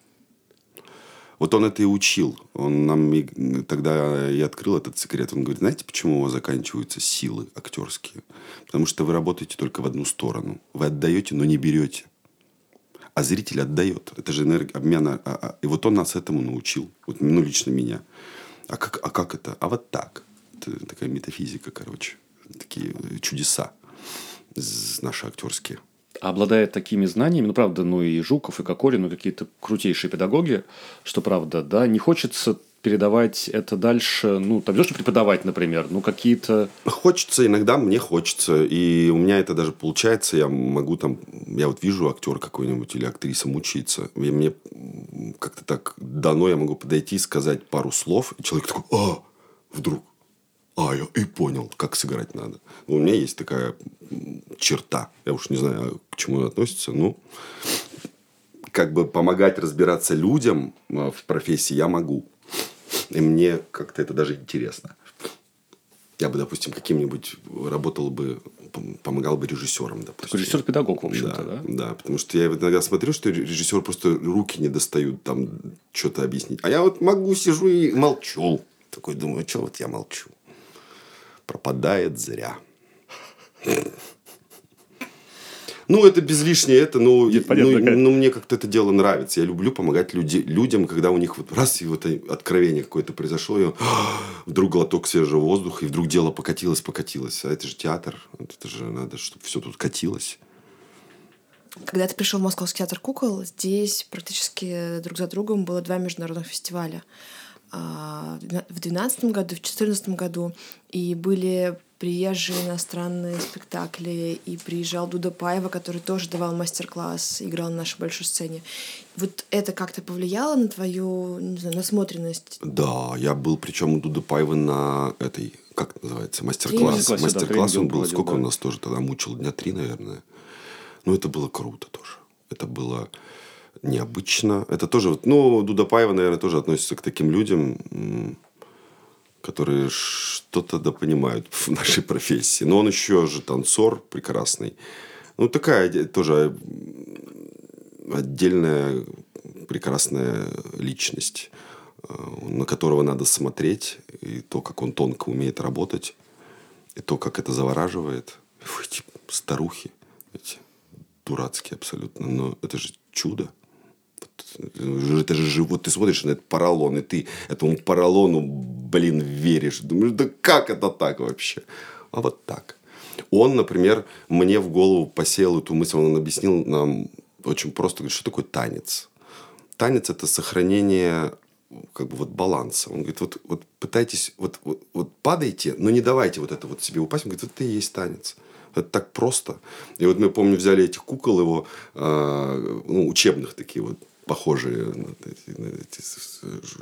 Вот он это и учил. Он нам и, тогда и открыл этот секрет. Он говорит, знаете, почему у вас заканчиваются силы актерские? Потому что вы работаете только в одну сторону. Вы отдаете, но не берете. А зритель отдает. Это же энергия обмена. А, а, и вот он нас этому научил. Вот, ну, лично меня. А как, а как это? А вот так. Это такая метафизика, короче. Такие чудеса наши актерские обладает такими знаниями, ну, правда, ну, и Жуков, и Кокорин, ну, какие-то крутейшие педагоги, что правда, да, не хочется передавать это дальше, ну, там, что преподавать, например, ну, какие-то... Хочется, иногда мне хочется, и у меня это даже получается, я могу там, я вот вижу актер какой-нибудь или актриса мучиться, и мне как-то так дано, я могу подойти и сказать пару слов, и человек такой, а, вдруг, а, я и понял, как сыграть надо. У меня есть такая черта. Я уж не знаю, к чему она относится. Ну, как бы помогать разбираться людям а, в профессии я могу. И мне как-то это даже интересно. Я бы, допустим, каким-нибудь работал бы, помогал бы режиссером, допустим. Режиссер-педагог, в общем-то, да, да? Да, потому что я иногда смотрю, что режиссер просто руки не достают там что-то объяснить. А я вот могу, сижу и молчу. Такой думаю, что вот я молчу. Пропадает зря. Ну, это без лишнего, это, ну, Нет, понятно, ну, ну, мне как-то это дело нравится. Я люблю помогать люди, людям, когда у них вот раз и вот откровение какое-то произошло, и вдруг глоток свежего воздуха, и вдруг дело покатилось, покатилось. А это же театр, вот это же надо, чтобы все тут катилось. Когда ты пришел в Московский театр кукол, здесь практически друг за другом было два международных фестиваля. А, В 2012 году, в 2014 году. И были приезжие иностранные спектакли. И приезжал Дуда Паева, который тоже давал мастер-класс, играл на нашей большой сцене. Вот это как-то повлияло на твою не знаю, насмотренность? Да, я был, причем у Дуды Паевы на этой, как это называется, мастер-класс. Мастер-классе, да, Мастер-класс тренинг он был, сколько да. он нас тоже тогда мучил, дня три, наверное. Ну, это было круто тоже. Это было необычно. Это тоже, ну, Дуда Паева, наверное, тоже относится к таким людям, которые что-то да понимают в нашей профессии. Но он еще же танцор прекрасный. Ну, такая тоже отдельная прекрасная личность, э, на которого надо смотреть, и то, как он тонко умеет работать, и то, как это завораживает. Фу, Эти старухи, эти дурацкие абсолютно, но это же чудо. Это же живот, ты смотришь на этот поролон, и ты этому поролону, блин, веришь. Думаешь, да как это так вообще? А вот так. Он, например, мне в голову посеял эту мысль, он объяснил нам очень просто, говорит, что такое танец. Танец – это сохранение как бы вот баланса. Он говорит, вот, вот пытайтесь, вот, вот, вот падайте, но не давайте вот это вот себе упасть. Он говорит, вот это и есть танец. Это так просто. И вот мы, помню, взяли этих кукол его, э, ну, учебных такие вот, похожие на эти, на эти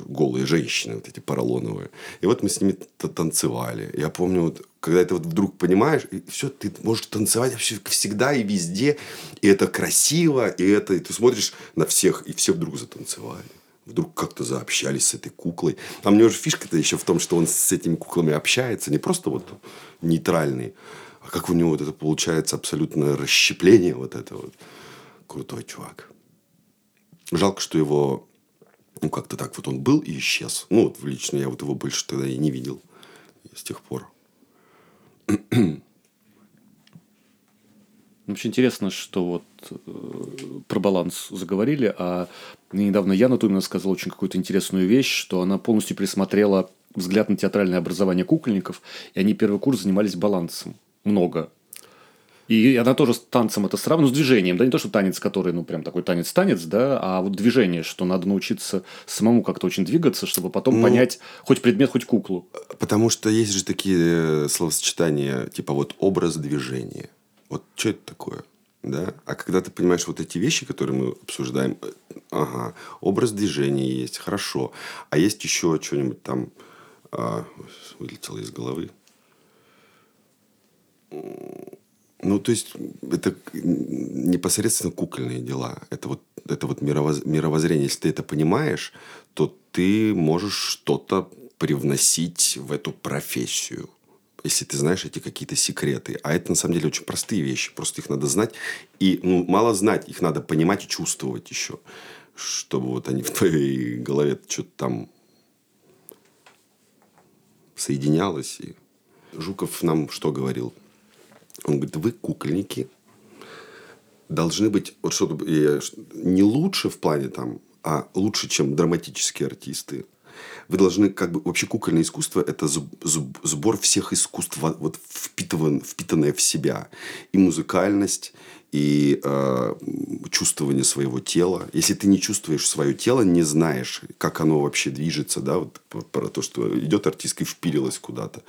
голые женщины, вот эти поролоновые. И вот мы с ними танцевали. Я помню, вот, когда это вот вдруг понимаешь, и все, ты можешь танцевать вообще всегда и везде, и это красиво, и это, и ты смотришь на всех, и все вдруг затанцевали. Вдруг как-то заобщались с этой куклой. А мне уже фишка-то еще в том, что он с этими куклами общается, не просто вот нейтральный, а как у него вот это получается абсолютное расщепление вот это вот. Крутой чувак. Жалко, что его, ну, как-то так вот он был и исчез. Ну, вот лично я вот его больше тогда и не видел с тех пор. Вообще интересно, что вот э, про баланс заговорили, а недавно Яна Тумина сказала очень какую-то интересную вещь, что она полностью пересмотрела взгляд на театральное образование кукольников, и они первый курс занимались балансом. Много. И она тоже с танцем это сравнивает, ну, с движением, да, не то, что танец, который, ну, прям такой танец-танец, да, а вот движение, что надо научиться самому как-то очень двигаться, чтобы потом Ну, понять хоть предмет, хоть куклу. Потому что есть же такие э, словосочетания, типа вот образ движения. Вот что это такое? Да? А когда ты понимаешь вот эти вещи, которые мы обсуждаем, э, ага, образ движения есть, хорошо. А есть еще что-нибудь там, а, вылетело из головы. Ну, то есть, это непосредственно кукольные дела. Это вот, это вот мировоз- мировоззрение. Если ты это понимаешь, то ты можешь что-то привносить в эту профессию. Если ты знаешь эти какие-то секреты. А это на самом деле очень простые вещи. Просто их надо знать. И ну, мало знать, их надо понимать и чувствовать еще. Чтобы вот они в твоей голове что-то там соединялось. И Жуков нам что говорил? Он говорит, вы кукольники, должны быть вот что не лучше в плане там, а лучше, чем драматические артисты. Вы должны как бы вообще кукольное искусство это сбор всех искусств во- вот впитыван, впитанное в себя и музыкальность и э, чувствование своего тела. Если ты не чувствуешь свое тело, не знаешь, как оно вообще движется, да, вот про то, что идет артистка и впилилась куда-то,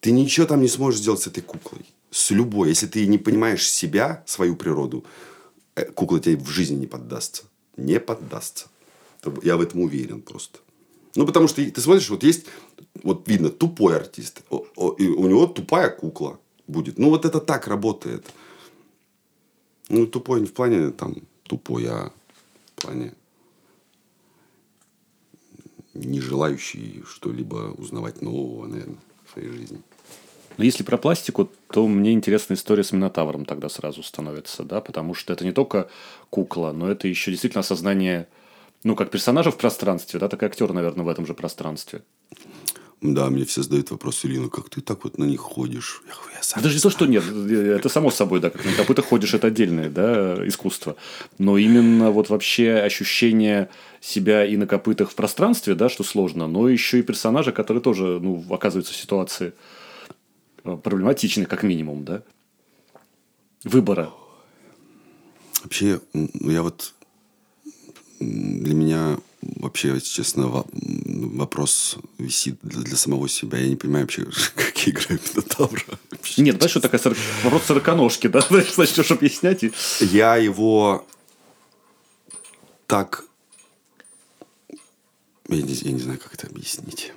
ты ничего там не сможешь сделать с этой куклой. С любой. Если ты не понимаешь себя, свою природу, э, кукла тебе в жизни не поддастся. Не поддастся. Я в этом уверен просто. Ну, потому что ты смотришь, вот есть, вот видно, тупой артист. И у него тупая кукла будет. Ну, вот это так работает. Ну, тупой не в плане там тупой, а в плане не желающий что-либо узнавать нового, наверное, в своей жизни. Но если про пластику, то мне интересная история с Минотавром тогда сразу становится, да, потому что это не только кукла, но это еще действительно осознание, ну, как персонажа в пространстве, да, так и актер, наверное, в этом же пространстве. Да, мне все задают вопрос, Ирина, как ты так вот на них ходишь? Я говорю, я сам Даже не то, что нет, это само собой, да, как на копытах ходишь, это отдельное, да, искусство. Но именно вот вообще ощущение себя и на копытах в пространстве, да, что сложно, но еще и персонажа, который тоже, ну, оказывается в ситуации э, проблематичной, как минимум, да, выбора. Вообще, я вот для меня вообще, если честно, вопрос висит для, для самого себя. Я не понимаю вообще, как я играю Минотавра. Нет, знаешь, что такая вопрос сороконожки, да? Знаешь, начнешь объяснять. И... Я его так... Я не, я не знаю, как это объяснить.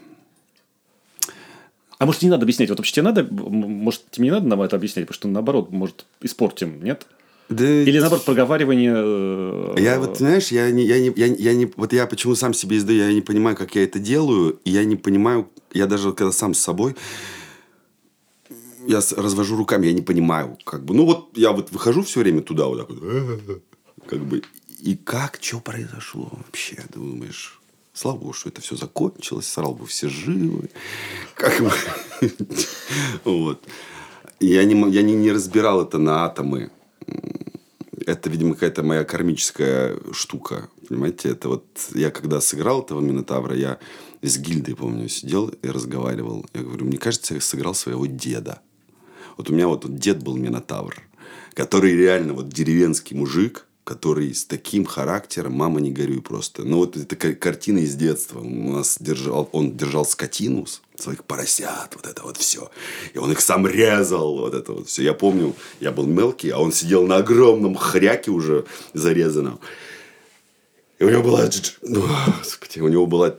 А может, не надо объяснять? Вот вообще тебе надо, может, тебе не надо нам это объяснять, потому что наоборот, может, испортим, нет? Да... Или наоборот, проговаривание... Э, я вот, знаешь, я не, я, не, я, я не... Вот я почему сам себе издаю, я не понимаю, как я это делаю, и я не понимаю, я даже когда сам с собой, я развожу руками, я не понимаю, как бы, ну вот я вот выхожу все время туда, вот так вот, как бы, и как, что произошло вообще, думаешь, слава богу, что это все закончилось, срал бы все живы, как бы, вот. Я не, я не, разбирал это на атомы, это, видимо, какая-то моя кармическая штука. Понимаете, это вот я когда сыграл этого Минотавра, я с гильдой, помню, сидел и разговаривал. Я говорю, мне кажется, я сыграл своего деда. Вот у меня вот дед был Минотавр, который реально вот деревенский мужик, который с таким характером, мама не горюй просто. Ну, вот это картина из детства. У нас держал, он держал скотину, своих поросят, вот это вот все. И он их сам резал, вот это вот все. Я помню, я был мелкий, а он сидел на огромном хряке уже зарезанном. И у него была, ну, господи, у него была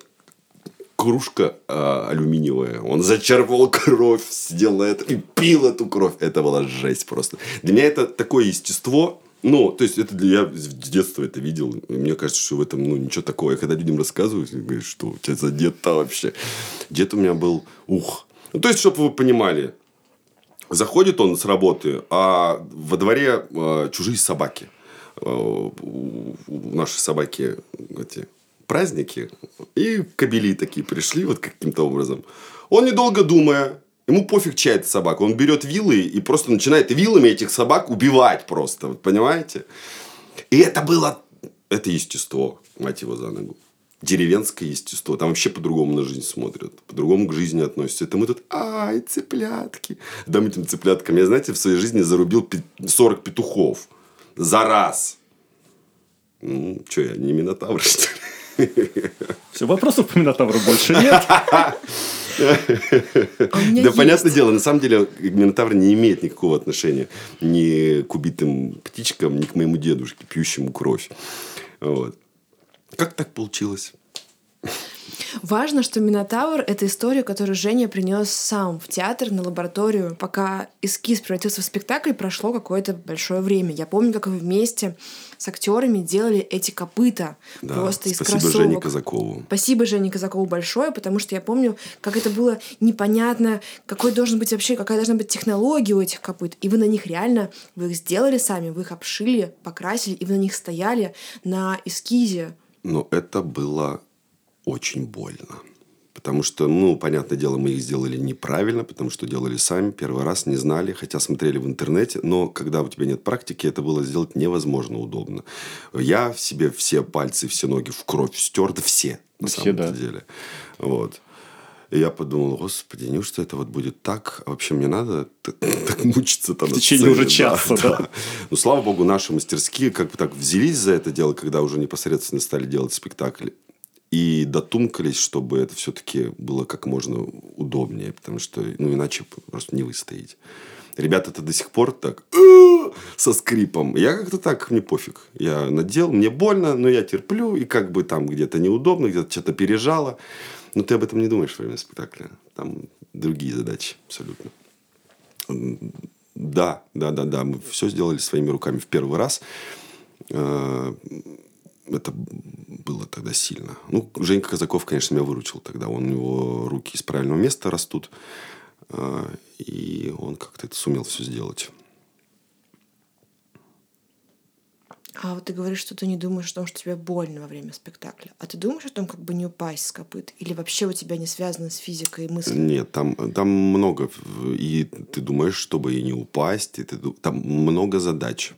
кружка э, алюминиевая. Он зачерпывал кровь, сидел на это и пил эту кровь. Это была жесть просто. Для меня это такое естество, ну, то есть, это для я с детства это видел. И мне кажется, что в этом, ну, ничего такого. Я когда людям рассказываю, говорю, что у тебя за дед-то вообще. Дед у меня был ух. Ну, то есть, чтобы вы понимали, заходит он с работы, а во дворе э, чужие собаки. Э, у, нашей собаки эти праздники, и кобели такие пришли вот каким-то образом. Он, недолго думая, Ему пофиг, чья это собака. Он берет вилы и просто начинает вилами этих собак убивать просто. Вот, понимаете? И это было... Это естество, мать его за ногу. Деревенское естество. Там вообще по-другому на жизнь смотрят. По-другому к жизни относятся. Это мы тут, ай, цыплятки. Дам этим цыпляткам. Я, знаете, в своей жизни зарубил 40 петухов. За раз. Ну, что я, не Минотавр, что ли? Все, вопросов по Минотавру больше нет. Да, понятное дело, на самом деле Минотавр не имеет никакого отношения ни к убитым птичкам, ни к моему дедушке, пьющему кровь. Вот. Как так получилось? Важно, что Минотавр — это история, которую Женя принес сам в театр, на лабораторию. Пока эскиз превратился в спектакль, прошло какое-то большое время. Я помню, как вы вместе с актерами делали эти копыта да, просто из спасибо кроссовок. Жене Казакову. Спасибо Жене Казакову большое, потому что я помню, как это было непонятно, какой должен быть вообще, какая должна быть технология у этих копыт. И вы на них реально, вы их сделали сами, вы их обшили, покрасили, и вы на них стояли на эскизе. Но это было очень больно. Потому что, ну, понятное дело, мы их сделали неправильно, потому что делали сами, первый раз не знали, хотя смотрели в интернете, но когда у тебя нет практики, это было сделать невозможно удобно. Я в себе все пальцы, все ноги в кровь стер, да все, на все, самом да. деле. Вот. И я подумал, господи, неужто это вот будет так? А вообще мне надо так, так мучиться там. В течение уже часа, да, да. Ну, слава богу, наши мастерские как бы так взялись за это дело, когда уже непосредственно стали делать спектакль и дотумкались, чтобы это все-таки было как можно удобнее, потому что, ну, иначе просто не выстоять. Ребята-то до сих пор так со скрипом. Я как-то так, мне пофиг. Я надел, мне больно, но я терплю, и как бы там где-то неудобно, где-то что-то пережало. Но ты об этом не думаешь во время спектакля. Там другие задачи абсолютно. Да, да, да, да. Мы все сделали своими руками в первый раз. Это было тогда сильно. Ну, Женька Казаков, конечно, меня выручил тогда. Он, у него руки из правильного места растут. А, и он как-то это сумел все сделать. А вот ты говоришь, что ты не думаешь о том, что тебе больно во время спектакля. А ты думаешь о том, как бы не упасть с копыт? Или вообще у тебя не связано с физикой и мыслью? Нет, там, там много. И ты думаешь, чтобы и не упасть. И ты, там много задач.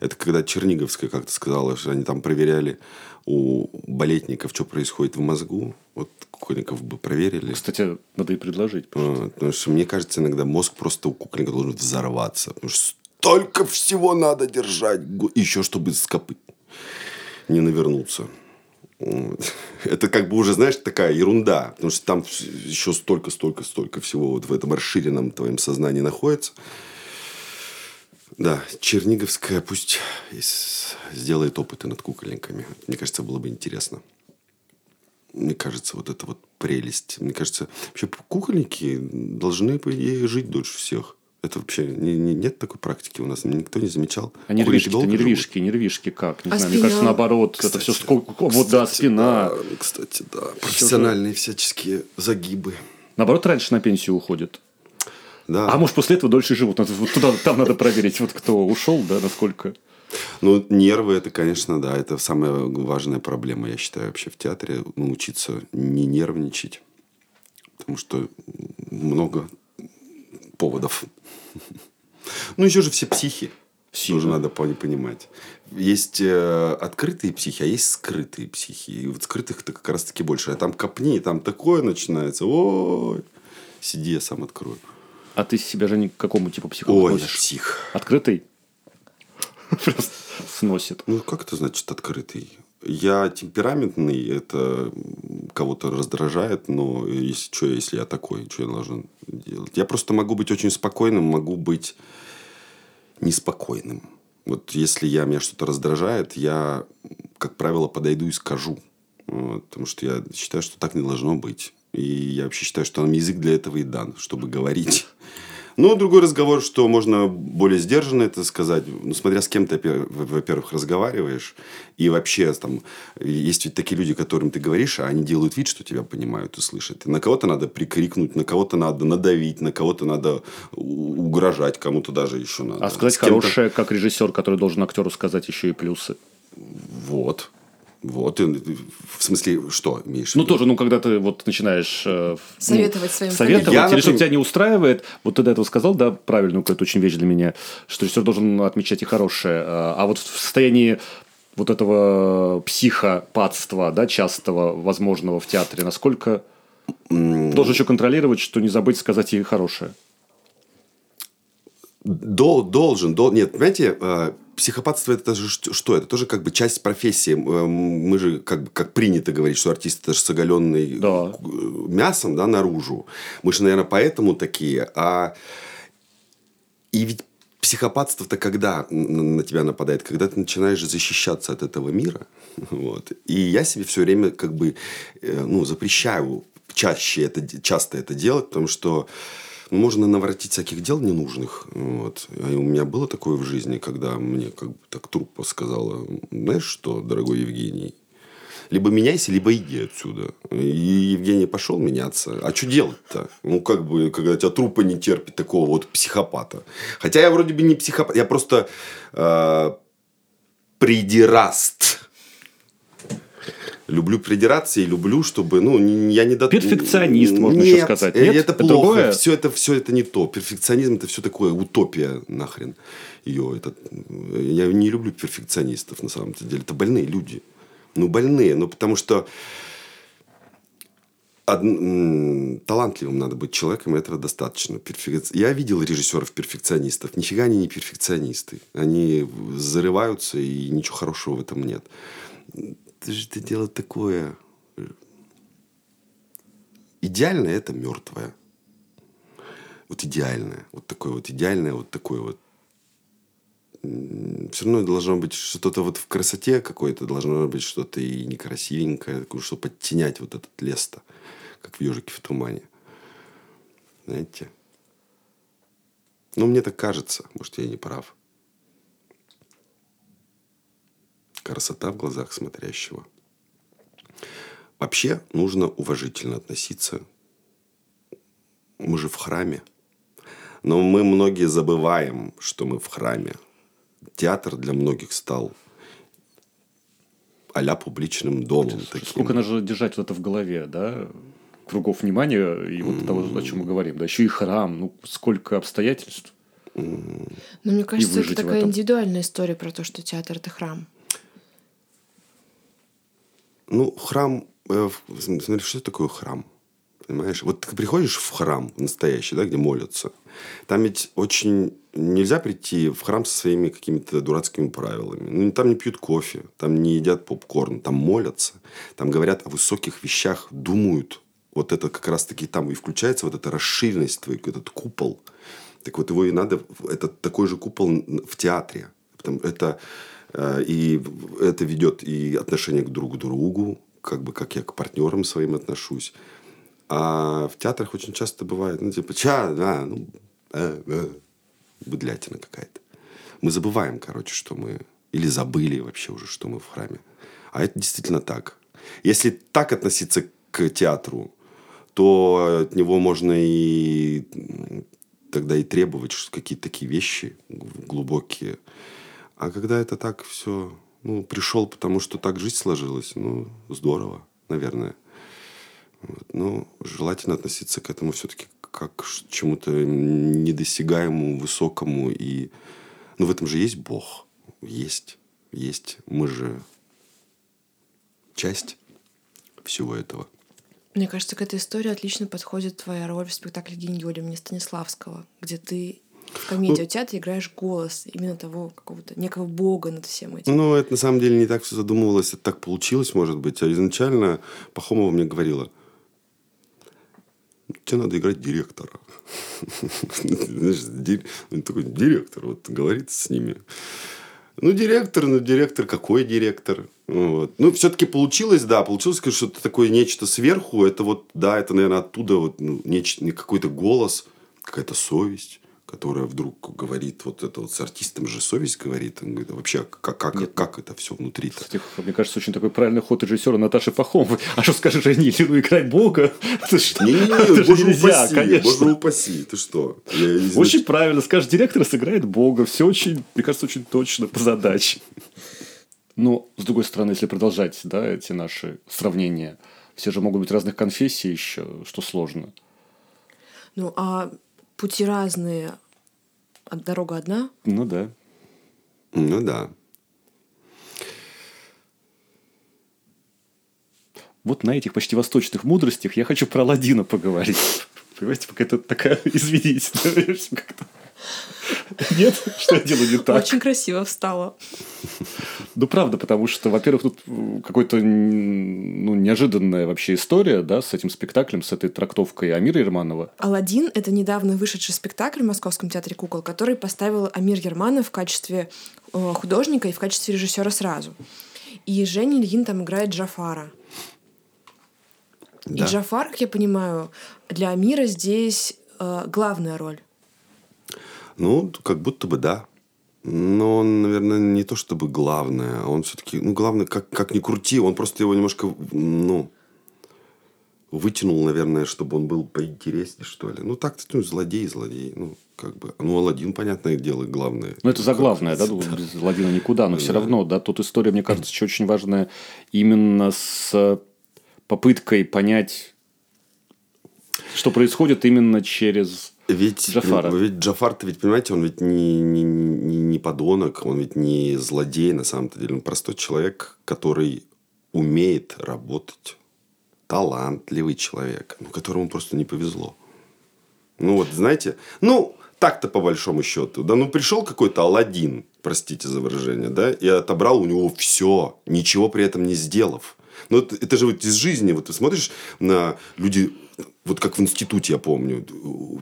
Это когда Черниговская как-то сказала, что они там проверяли у балетников, что происходит в мозгу. Вот кукольников бы проверили. Кстати, надо и предложить. А, Потому что мне кажется, иногда мозг просто у кукольника должен взорваться. Потому что столько всего надо держать. Еще чтобы с копыт не навернуться. Это как бы уже, знаешь, такая ерунда. Потому что там еще столько, столько, столько всего вот в этом расширенном твоем сознании находится. Да, Черниговская пусть сделает опыты над кукольниками. Мне кажется, было бы интересно. Мне кажется, вот это вот прелесть. Мне кажется, вообще кукольники должны, по идее, жить дольше всех. Это вообще не, не- нет такой практики у нас. Никто не замечал. А нервишки, Кукольники долго нервишки, нервишки как? Не А знаю, мне спина? кажется, наоборот, это Кстати, все сколько... Вот, да, Кстати, спина. да, кстати, да. Профессиональные всяческие загибы. Наоборот, раньше на пенсию уходят. Да. А может, после этого дольше живут. Надо- Вот туда, там надо проверить, вот кто ушел, да, насколько. Ну, нервы, это, конечно, да, это самая важная проблема, я считаю, вообще в театре. Научиться не нервничать. Потому что много поводов. Ну, еще же все психи. Все, Тоже надо пони- понимать. Есть э, открытые психи, а есть скрытые психи. И вот скрытых-то как раз-таки больше. А там копни, там такое начинается. Ой, сиди, я сам открою. А ты себя же к какому типу психолога Ой, относишь? псих. Открытый? Просто сносит. Ну, как это значит открытый? Я темпераментный, это кого-то раздражает, но если что, если я такой, что я должен делать? Я просто могу быть очень спокойным, могу быть неспокойным. Вот если я, меня что-то раздражает, я, как правило, подойду и скажу. Вот, потому что я считаю, что так не должно быть. И я вообще считаю, что нам язык для этого и дан, чтобы говорить. Но другой разговор, что можно более сдержанно это сказать, ну, смотря с кем ты, опе- во-первых, разговариваешь. И вообще, там, есть ведь такие люди, которым ты говоришь, а они делают вид, что тебя понимают и слышат. И на кого-то надо прикрикнуть, на кого-то надо надавить, на кого-то надо угрожать, кому-то даже еще надо. А сказать хорошее, как режиссер, который должен актеру сказать еще и плюсы. Вот. Вот. И, в смысле, что имеешь Ну, тоже, ну, когда ты вот начинаешь... э, в- Советовать ну, своим Советовать. Я, или что тебя не устраивает. Вот ты до этого сказал, да, правильную какую-то очень вещь для меня, что режиссер должен отмечать и хорошее. А а вот в состоянии вот этого психопатства, да, частого, возможного в театре, насколько должен еще контролировать, что не забыть сказать и хорошее. Дол- должен, дол- нет, понимаете, э, психопатство это же что? Это тоже как бы часть профессии. Э, Мы же, как, бы- как принято говорить, что артист это же с оголенной Да. мясом, да, наружу. Мы же, наверное, поэтому такие. А и ведь психопатство-то когда на тебя нападает? Когда ты начинаешь защищаться от этого мира. Вот. И я себе все время как бы э, ну, запрещаю чаще это, часто это делать, потому что можно наворотить всяких дел ненужных. Вот. И у меня было такое в жизни, когда мне как бы так труппа сказала, знаешь что, дорогой Евгений, либо меняйся, либо иди отсюда. И Евгений пошел меняться. А что делать-то? Ну, как бы, когда тебя трупа не терпит такого вот психопата. Хотя я вроде бы не психопат, я просто э, придираст. Люблю придираться и люблю, чтобы, ну, я не до... Перфекционист, можно Нет, еще сказать. э, Нет? это плохо. другое? Все это, все это не то. Перфекционизм это все такое утопия нахрен. Ее, это... Я не люблю перфекционистов на самом деле. Это больные люди. Ну, больные. Ну, потому что од- талантливым надо быть человеком, и этого достаточно. Перфек- Я видел режиссеров-перфекционистов. Нифига они не перфекционисты. Они зарываются, и ничего хорошего в этом нет. Это же это дело такое... Идеальное – это мертвое. Вот идеальное. Вот такое вот идеальное, вот такое вот все равно должно быть что-то вот в красоте какой-то, должно быть что-то и некрасивенькое, чтобы подтенять вот этот лес-то, как в ежике в тумане. Знаете? Ну, мне так кажется. Может, я не прав. Красота в глазах смотрящего. Вообще нужно уважительно относиться. Мы же в храме. Но мы многие забываем, что мы в храме. Театр для многих стал а публичным домом. Таким. Сколько надо держать вот это в голове, да? Кругов внимания и вот того, о чем мы говорим. Да, еще и храм. Ну, сколько обстоятельств. Но мне кажется, это такая индивидуальная история про то, что театр это храм. Ну, храм, э, смотри, что такое храм? Понимаешь? Вот ты приходишь в храм настоящий, да, где молятся. Там ведь очень нельзя прийти в храм со своими какими-то дурацкими правилами. Ну, там не пьют кофе, там не едят попкорн, там молятся, там говорят о высоких вещах, думают. Вот это как раз-таки там и включается вот эта расширенность твой, этот купол. Так вот его и надо, это такой же купол в театре. Потому это и это ведет и отношение к друг другу, как бы как я к партнерам своим отношусь. А в театрах очень часто бывает, ну, типа, ча, да, ну, э, э, быдлятина какая-то. Мы забываем, короче, что мы... Или забыли вообще уже, что мы в храме. А это действительно так. Если так относиться к театру, то от него можно и тогда и требовать какие-то такие вещи глубокие. А когда это так все, ну, пришел, потому что так жизнь сложилась, ну, здорово, наверное. Вот. Но желательно относиться к этому все-таки как к чему-то недосягаемому, высокому. И... Ну, в этом же есть Бог. Есть. Есть. Мы же часть всего этого. Мне кажется, к этой истории отлично подходит твоя роль в спектакле «Гений имени Станиславского», где ты в комедии ну, театре играешь голос именно того какого-то некого бога над всем этим. Ну, это на самом деле не так все задумывалось, это так получилось, может быть. А изначально Пахомова мне говорила – тебе надо играть директора. Знаешь, такой директор вот говорит с ними. Ну, директор, ну, директор, какой директор? Вот. Ну, все-таки получилось, да, получилось, что это такое нечто сверху. Это вот, да, это, наверное, оттуда вот ну, нечто, какой-то голос, какая-то совесть которая вдруг говорит, вот это вот с артистом же совесть говорит, он говорит, вообще, как, как, Нет. как это все внутри-то? Кстати, мне кажется, очень такой правильный ход режиссера Наташи Пахомовой. А что скажешь, Жене, ну играть Бога? Не-не-не, боже нельзя, упаси, конечно. боже упаси, ты что? Я, очень правильно, скажешь, директор сыграет Бога, все очень, мне кажется, очень точно по задаче. Но, с другой стороны, если продолжать, да, эти наши сравнения, все же могут быть разных конфессий еще, что сложно. Ну, а пути разные, а дорога одна? Ну да. Ну да. Вот на этих почти восточных мудростях я хочу про Ладина поговорить. Понимаете, пока это такая, извините, как-то Нет? Что я делаю не так? Очень красиво встала. Ну, правда, потому что, во-первых, тут какой-то ну, неожиданная вообще история, да, с этим спектаклем, с этой трактовкой Амира Ерманова. «Аладдин» — это недавно вышедший спектакль в Московском театре кукол, который поставил Амир Ерманов в качестве э, художника и в качестве режиссера сразу. И Женя Ильин там играет Джафара. Да. И Джафар, как я понимаю, для Амира здесь э, главная роль. Ну, как будто бы да. Но он, наверное, не то чтобы главное, а он все-таки, ну, главное, как, как ни крути, он просто его немножко, ну, вытянул, наверное, чтобы он был поинтереснее, что ли. Ну, так, ну, злодей, злодей, ну, как бы. Ну, Аладдин, понятное дело, главное. Ну, это заглавное, да, без Аладдина никуда, но все равно, да, тут история, мне кажется, еще очень важная именно с попыткой понять, что происходит именно через ведь, Джафара. Ведь Джафар-то, ведь, понимаете, он ведь не, не, не, не подонок, он ведь не злодей на самом-то деле. Он простой человек, который умеет работать. Талантливый человек, но которому просто не повезло. Ну вот, знаете, ну, так-то по большому счету. Да, ну пришел какой-то Алладин, простите за выражение, да, и отобрал у него все, ничего при этом не сделав. Ну, это, это же вот из жизни, вот ты смотришь на люди вот как в институте, я помню,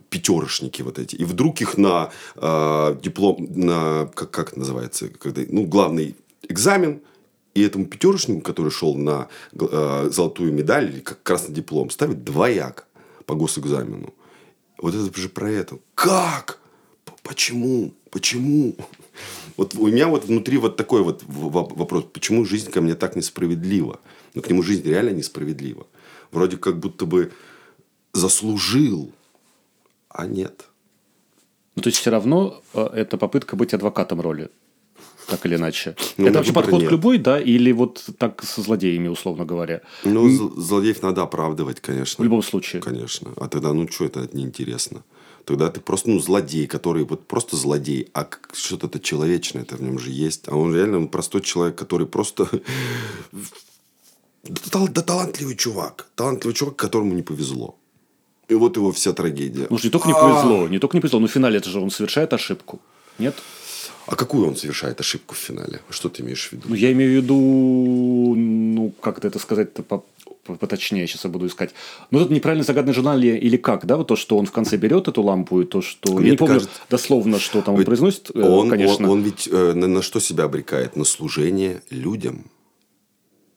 пятерошники вот эти. И вдруг их на э, диплом, на, как, как называется, когда, ну, главный экзамен, и этому пятерошнику, который шел на э, золотую медаль или как красный диплом, ставят двояк по госэкзамену. Вот это же про это. Как? Почему? Почему? Вот у меня вот внутри вот такой вот вопрос. Почему жизнь ко мне так несправедлива? Но к нему жизнь реально несправедлива. Вроде как будто бы заслужил, а нет. Ну, то есть, все равно э, это попытка быть адвокатом роли. так или иначе. Ну, это вообще подход нет. к любой, да, или вот так со злодеями, условно говоря? Ну, зл- злодеев надо оправдывать, конечно. В любом случае. Конечно. А тогда, ну, что это неинтересно? Тогда ты просто, ну, злодей, который вот просто злодей, а что-то человечное это в нем же есть. А он реально ну, простой человек, который просто... Да, тал- да талантливый чувак. Талантливый чувак, которому не повезло. И вот его вся трагедия. Ну, не только не повезло, не только не повезло, но в финале это же он совершает ошибку. Нет? А какую он совершает ошибку в финале? Что ты имеешь в виду? Ну, я имею в виду, ну, как это сказать-то по- по- поточнее, сейчас я буду искать. Ну, это неправильно загаданная жена ли, или как, да? Вот то, что он в конце берет эту лампу, и то, что... Мне я не помню кажется- дословно, что там он произносит, э, он, конечно. Он, он ведь э, на, на что себя обрекает? На служение людям.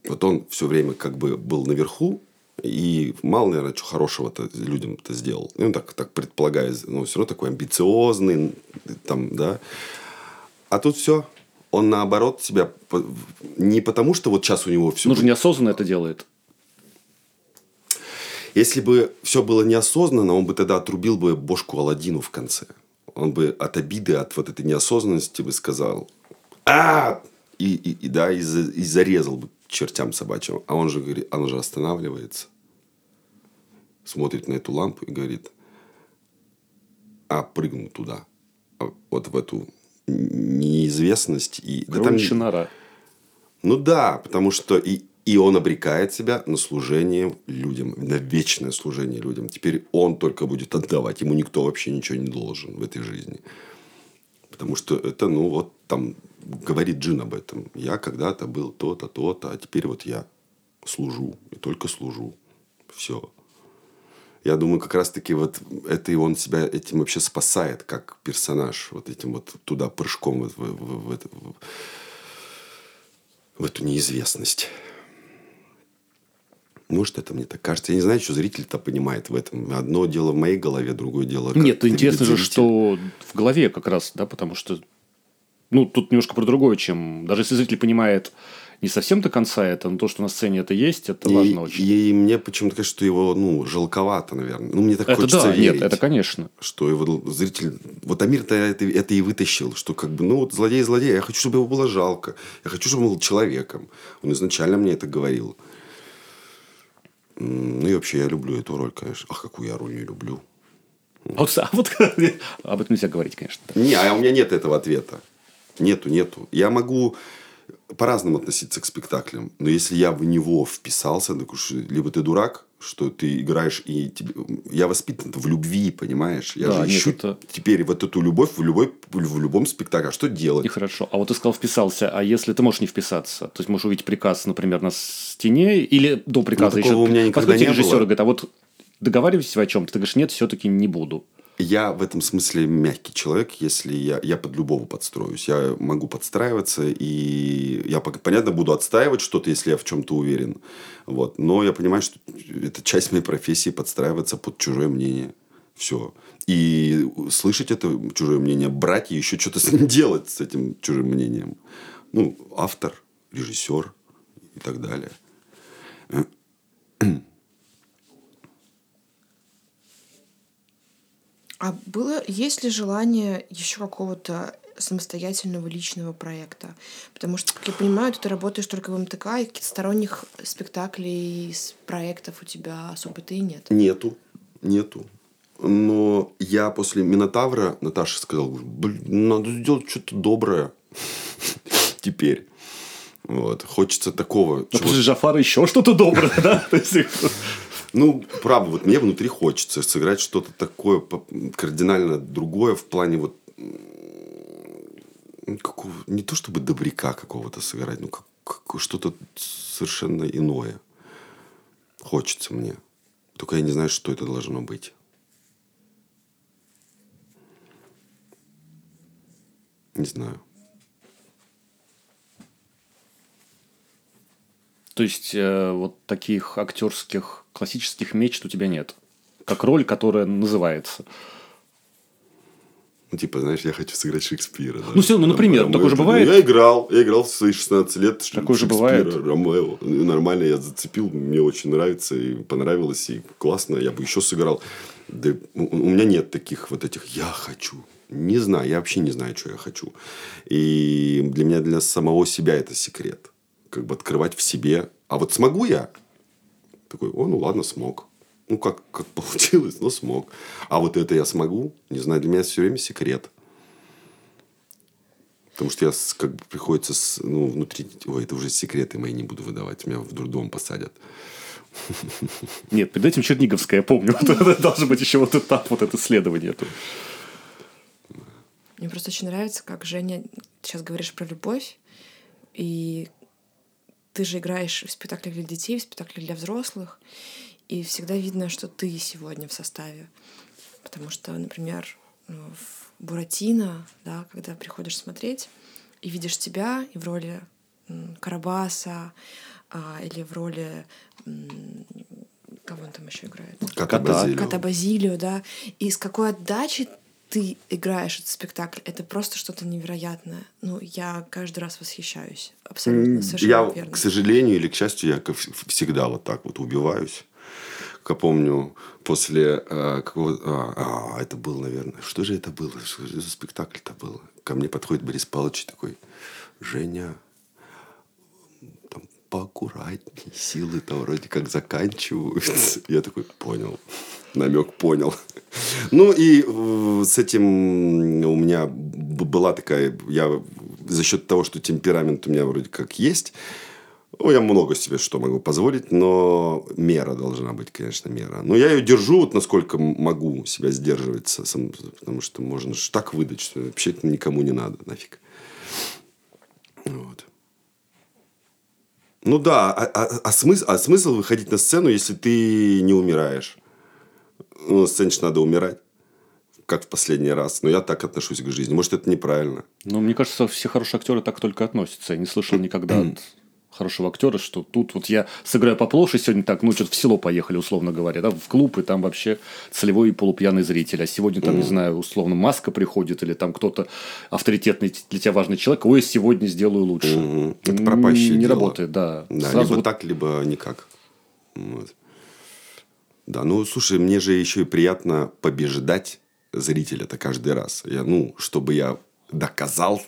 Вот он все время как бы был наверху, и мало, наверное, что хорошего-то людям-то сделал. Ну, так, так предполагаю, но все равно такой амбициозный, там, да. А тут все. Он наоборот себя не потому, что вот сейчас у него все. Ну, же неосознанно это делает. Если бы все было неосознанно, он бы тогда отрубил бы бошку Аладдину в конце. Он бы от обиды, от вот этой неосознанности бы сказал а и, и, и да, и, за- и зарезал бы чертям собачьим. А он же говорит, он же останавливается, смотрит на эту лампу и говорит, а прыгну туда, А вот в эту неизвестность и да там- нора. ну да, потому что и, и он обрекает себя на служение людям, на вечное служение людям. Теперь он только будет отдавать, ему никто вообще ничего не должен в этой жизни. Потому что это, ну вот там говорит Джин об этом. Я когда-то был то-то, то-то, а теперь вот я служу и только служу. Все. Я думаю, как раз-таки вот это и он себя этим вообще спасает, как персонаж, вот этим вот туда прыжком в, в- в это- в- в эту неизвестность. Может, это мне так кажется. Я не знаю, что зритель-то понимает в этом. Одно дело в моей голове, другое дело... Нет, интересно же, что в голове как раз, да, потому что, ну, тут немножко про другое, чем... Даже если зритель понимает не совсем до конца это, но то, что на сцене это есть, это И, важно очень. и мне почему-то кажется, что его, ну, жалковато, наверное. Ну, мне так это хочется да, верить. нет, это конечно. Что его зритель... Вот Амир-то это, это и вытащил, что как бы, ну, вот злодей злодей, я хочу, чтобы его было жалко. Я хочу, чтобы он был человеком. Он изначально мне это говорил. Ну, и вообще, я люблю эту роль, конечно. Ах, какую я роль не люблю. А вот, а вот об этом нельзя говорить, конечно. Не, а у меня нет этого ответа. Нету, нету. Я могу по-разному относиться к спектаклям. Но если я в него вписался, так уж либо ты дурак, что ты играешь и тебе... Я воспитан в любви, понимаешь? Я Да, же нет, ищу это- теперь вот эту любовь в, любой, в любом спектакле. А что делать? И хорошо. А вот ты сказал вписался, а если ты можешь не вписаться? То есть можешь увидеть приказ, например, на стене или до приказа Ну, такого у меня никогда подходит не режиссер было. говорит, а вот договариваетесь вы о чем-то? Ты говоришь, нет, все-таки не буду. Я в этом смысле мягкий человек, если я, я под любого подстроюсь. Я могу подстраиваться, и я, понятно, буду отстаивать что-то, если я в чем-то уверен. Вот. Но я понимаю, что это часть моей профессии подстраиваться под чужое мнение. Все. И слышать это чужое мнение, брать и еще что-то с ним делать, с этим чужим мнением. Ну, автор, режиссер и так далее. А было, есть ли желание еще какого-то самостоятельного личного проекта? Потому что, как я понимаю, ты работаешь только в МТК, и каких-то сторонних спектаклей, проектов у тебя особо-то и нет. Нету. Нету. Но я после Минотавра Наташе сказал, блин, надо сделать что-то доброе теперь. Вот. Хочется такого. Ну, чего- после Джафара еще что-то доброе, да? Ну, правда, вот мне внутри хочется сыграть что-то такое кардинально другое в плане вот какого, не то чтобы добряка какого-то сыграть, ну как, как- что-то совершенно иное. Хочется мне. Только я не знаю, что это должно быть. Не знаю. То есть, э, вот таких актерских классических мечт у тебя нет. Как роль, которая называется. Ну, типа, знаешь, я хочу сыграть Шекспира. да. Ну, всё, ну, например, Там, такое же ну, бывает? Я играл, я играл в свои 16 лет Такое же Шекспира, бывает? Ромео. Ну, Нормально, я зацепил, мне очень нравится, и понравилось, и классно, я бы еще сыграл. Да, у меня нет таких вот этих «я хочу». Не знаю, я вообще не знаю, что я хочу. И для меня, для самого себя это секрет. Как бы открывать в себе. А вот смогу я? Такой, о, ну ладно, смог. Ну, как, как получилось, но смог. А вот это я смогу? Не знаю, для меня все время секрет. Потому что я как бы приходится с, ну, внутри... Ой, это уже секреты мои не буду выдавать. Меня в дурдом посадят. Нет, перед этим Черниговская, я помню. Вот это Должен быть еще вот этап, вот это исследование. Мне просто очень нравится, как Женя сейчас говоришь про любовь, и ты же играешь в спектаклях для детей, в спектаклях для взрослых, и всегда видно, что ты сегодня в составе. Потому что, например, ну, в Буратино, да, когда приходишь смотреть и видишь тебя и в роли Карабаса а, или в роли кого он там еще играет? Кота. Базилио. Кота Базилио, да. И с какой отдачей ты играешь этот спектакль, это просто что-то невероятное. Ну, я каждый раз восхищаюсь. Абсолютно, совершенно Я, верно. к сожалению или к счастью, я всегда вот так вот убиваюсь. Как помню, после э, какого... А, а, это был, наверное... Что же это было? Что же за спектакль-то был? Ко мне подходит Борис Павлович такой, Женя, там, поаккуратней, силы-то вроде как заканчиваются. Я такой, понял. Намек понял. Ну и э, с этим у меня была такая... Я за счет того, что темперамент у меня вроде как есть, ну, я много себе что могу позволить, но мера должна быть, конечно, мера. Но я ее держу, вот насколько могу себя сдерживать, сам- потому что можно же так выдать, что вообще это никому не надо, нафиг. Вот. Ну да, а, а- а смысл, а смысл выходить на сцену, если ты не умираешь? Ну, на сцене надо умирать, как в последний раз. Но я так отношусь к жизни. Может, это неправильно. Ну, мне кажется, все хорошие актеры так только относятся. Я не слышал никогда от хорошего актера, что тут вот я сыграю поплоше сегодня так, ну, что-то в село поехали, условно говоря, да, в клуб, и там вообще целевой и полупьяный зритель. А сегодня там, не знаю, условно, маска приходит, или там кто-то авторитетный для тебя важный человек, ой, сегодня сделаю лучше. Это пропащее Не дело. работает, да. Да, Сразу либо вот так, либо никак. Вот. Да, ну слушай, мне же еще и приятно побеждать зрителя-то каждый раз. Я, ну, чтобы я доказал,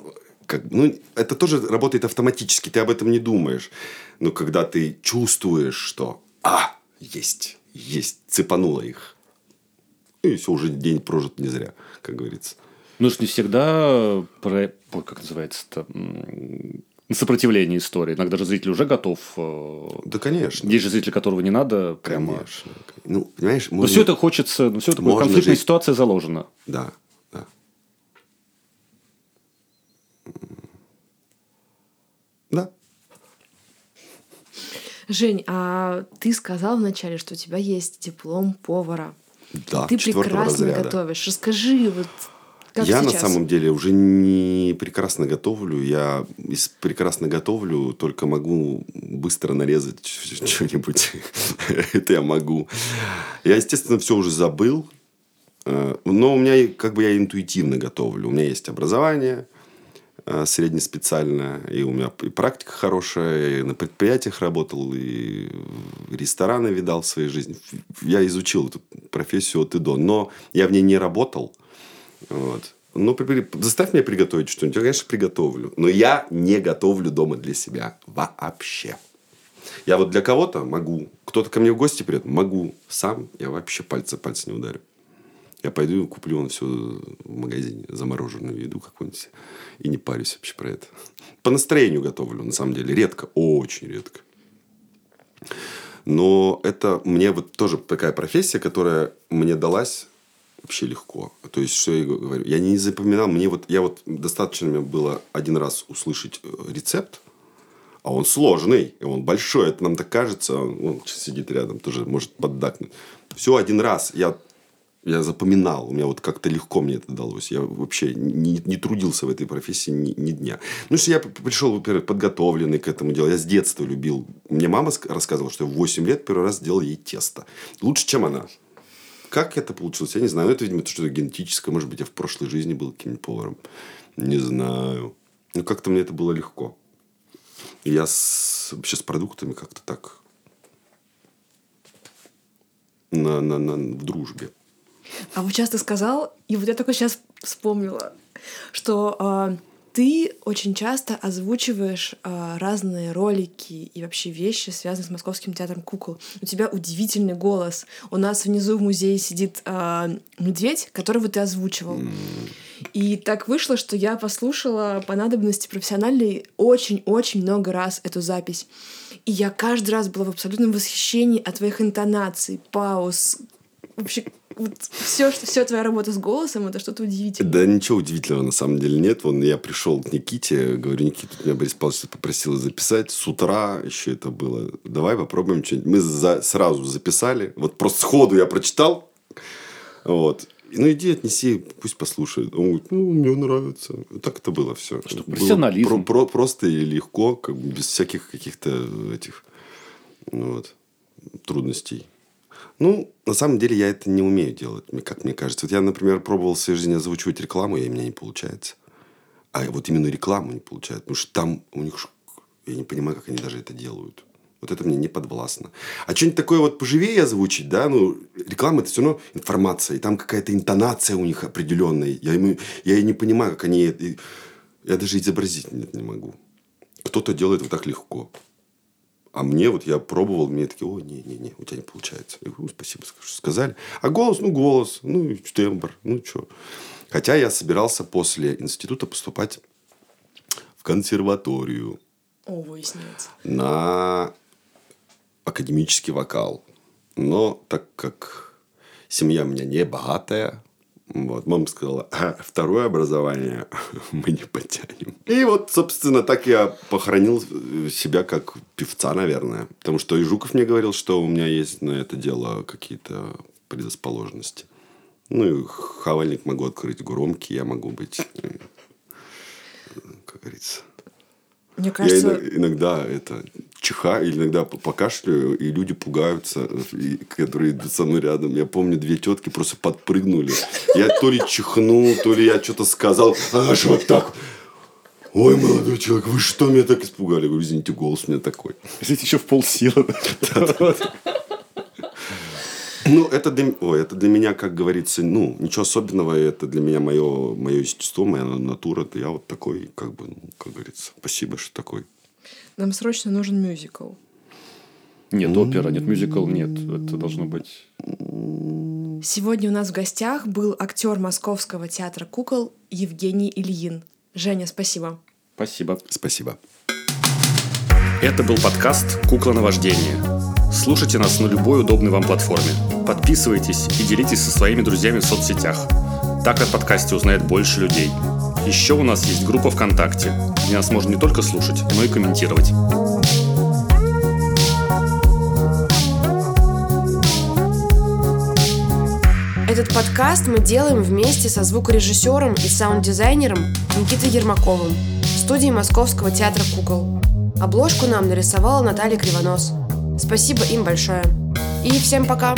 как, ну, это тоже работает автоматически, ты об этом не думаешь. Но когда ты чувствуешь, что, а, есть, есть, цепануло их. И все, уже день прожит не зря, как говорится. Ну, ж не всегда про... Ой, как называется-то? Сопротивление истории. Иногда же зритель уже готов. э, Да, конечно. Есть же зритель, которого не надо прямо... Конечно. Ну, понимаешь, Но можно- все это хочется, ну, все это конфликтная жить. ситуация заложена. Да, да. Жень, а ты сказал вначале, что у тебя есть диплом повара. Да, ты прекрасно разряда. готовишь. Расскажи, вот как я сейчас. на самом деле уже не прекрасно готовлю. Я из прекрасно готовлю только могу быстро нарезать что-нибудь. Это я могу. Я, естественно, все уже забыл. Э, Но у меня как бы я интуитивно готовлю. У меня есть образование э, среднеспециальное, и у меня и практика хорошая, и на предприятиях работал, и рестораны видал в своей жизни. Я изучил эту профессию от и до, но я в ней не работал. Вот. Ну, заставь меня приготовить что-нибудь. Я, конечно, приготовлю. Но я не готовлю дома для себя вообще. Я вот для кого-то могу. Кто-то ко мне в гости придет, могу. Сам я вообще пальца пальца не ударю. Я пойду и куплю он все в магазине, замороженную еду какую-нибудь. И не парюсь вообще про это. По настроению готовлю, на самом деле. Редко, очень редко. Но это мне вот тоже такая профессия, которая мне далась вообще легко. То есть, что я говорю, я не запоминал, мне вот, я вот достаточно мне было один раз услышать э, рецепт, а он сложный, и он большой, это нам так кажется, он, он сидит рядом, тоже может поддакнуть. Все один раз, я, я запоминал, у меня вот как-то легко мне это далось. Я вообще не, не трудился в этой профессии ни, ни дня. Ну, что я пришел, во-первых, подготовленный к этому делу. Я с детства любил. Мне мама ск- рассказывала, что я в 8 лет первый раз сделал ей тесто. Лучше, чем она. Как это получилось, я не знаю. Ну, это, видимо, что-то генетическое. Может быть, я в прошлой жизни был каким-нибудь поваром. Не знаю. Ну, как-то мне это было легко. Я с, вообще с продуктами как-то так на, на, на, в дружбе. А вот сейчас ты сказал, и вот я только сейчас вспомнила, что э, ты очень часто озвучиваешь э, разные ролики и вообще вещи, связанные с Московским театром кукол. У тебя удивительный голос. У нас внизу в музее сидит э, медведь, которого ты озвучивал. И так вышло, что я послушала по надобности профессиональной очень-очень много раз эту запись. И я каждый раз была в абсолютном восхищении от твоих интонаций, пауз, вообще вот все, что все твоя работа с голосом, это что-то удивительное. Да ничего удивительного на самом деле нет. Вон я пришел к Никите, говорю, Никита, меня Борис Павлович попросил записать. С утра еще это было. Давай попробуем что-нибудь. Мы за, сразу записали. Вот просто сходу я прочитал. Вот. Ну, иди отнеси, пусть послушает. Он говорит, ну, мне нравится. Так это было все. Что, профессионализм. Про, про, просто и легко, как бы без всяких каких-то этих ну, вот, трудностей. Ну, на самом деле, я это не умею делать, как мне кажется. Вот я, например, пробовал в своей жизни озвучивать рекламу, и у меня не получается. А вот именно рекламу не получается. Потому что там у них... Я не понимаю, как они даже это делают. Вот это мне не подвластно. А что-нибудь такое вот поживее озвучить, да, ну, реклама это все равно информация, и там какая-то интонация у них определенная. Я, ему, я не понимаю, как они... Я даже изобразить не могу. Кто-то делает вот так легко. А мне вот я пробовал, мне такие, ой, не-не-не, у тебя не получается. Я говорю, спасибо, что сказали. А голос, ну, голос, ну, тембр, ну, что. Хотя я собирался после института поступать в консерваторию. О, выясняется. На академический вокал. Но так как семья у меня не богатая, вот, мама сказала, а второе образование мы не потянем. И вот, собственно, так я похоронил себя как певца, наверное. Потому что и Жуков мне говорил, что у меня есть на это дело какие-то предрасположенности. Ну, и хавальник могу открыть громкий, я могу быть, э, как говорится... Мне кажется... Я иногда это чихаю, иногда покашляю, и люди пугаются, и, которые идут со мной рядом. Я помню, две тетки просто подпрыгнули. Я то ли чихнул, то ли я что-то сказал. А что вот так? Ой, молодой человек, вы что меня так испугали? Я говорю, извините, голос у меня такой. Извините, еще в полсилы. Ну, это для, ой, это для меня, как говорится, ну, ничего особенного. Это для меня мое, мое естество, моя натура. Я вот такой, как бы, ну, как говорится, спасибо, что такой. Нам срочно нужен мюзикл. Нет, опера, нет, мюзикл, нет. Это должно быть... Сегодня у нас в гостях был актер Московского театра кукол Евгений Ильин. Женя, спасибо. Спасибо. Спасибо. Это был подкаст «Кукла на вождение». Слушайте нас на любой удобной вам платформе. Подписывайтесь и делитесь со своими друзьями в соцсетях. Так о подкасте узнает больше людей. Еще у нас есть группа ВКонтакте, где нас можно не только слушать, но и комментировать. Этот подкаст мы делаем вместе со звукорежиссером и саунд-дизайнером Никитой Ермаковым в студии Московского театра кукол. Обложку нам нарисовала Наталья Кривонос. Спасибо им большое. И всем пока!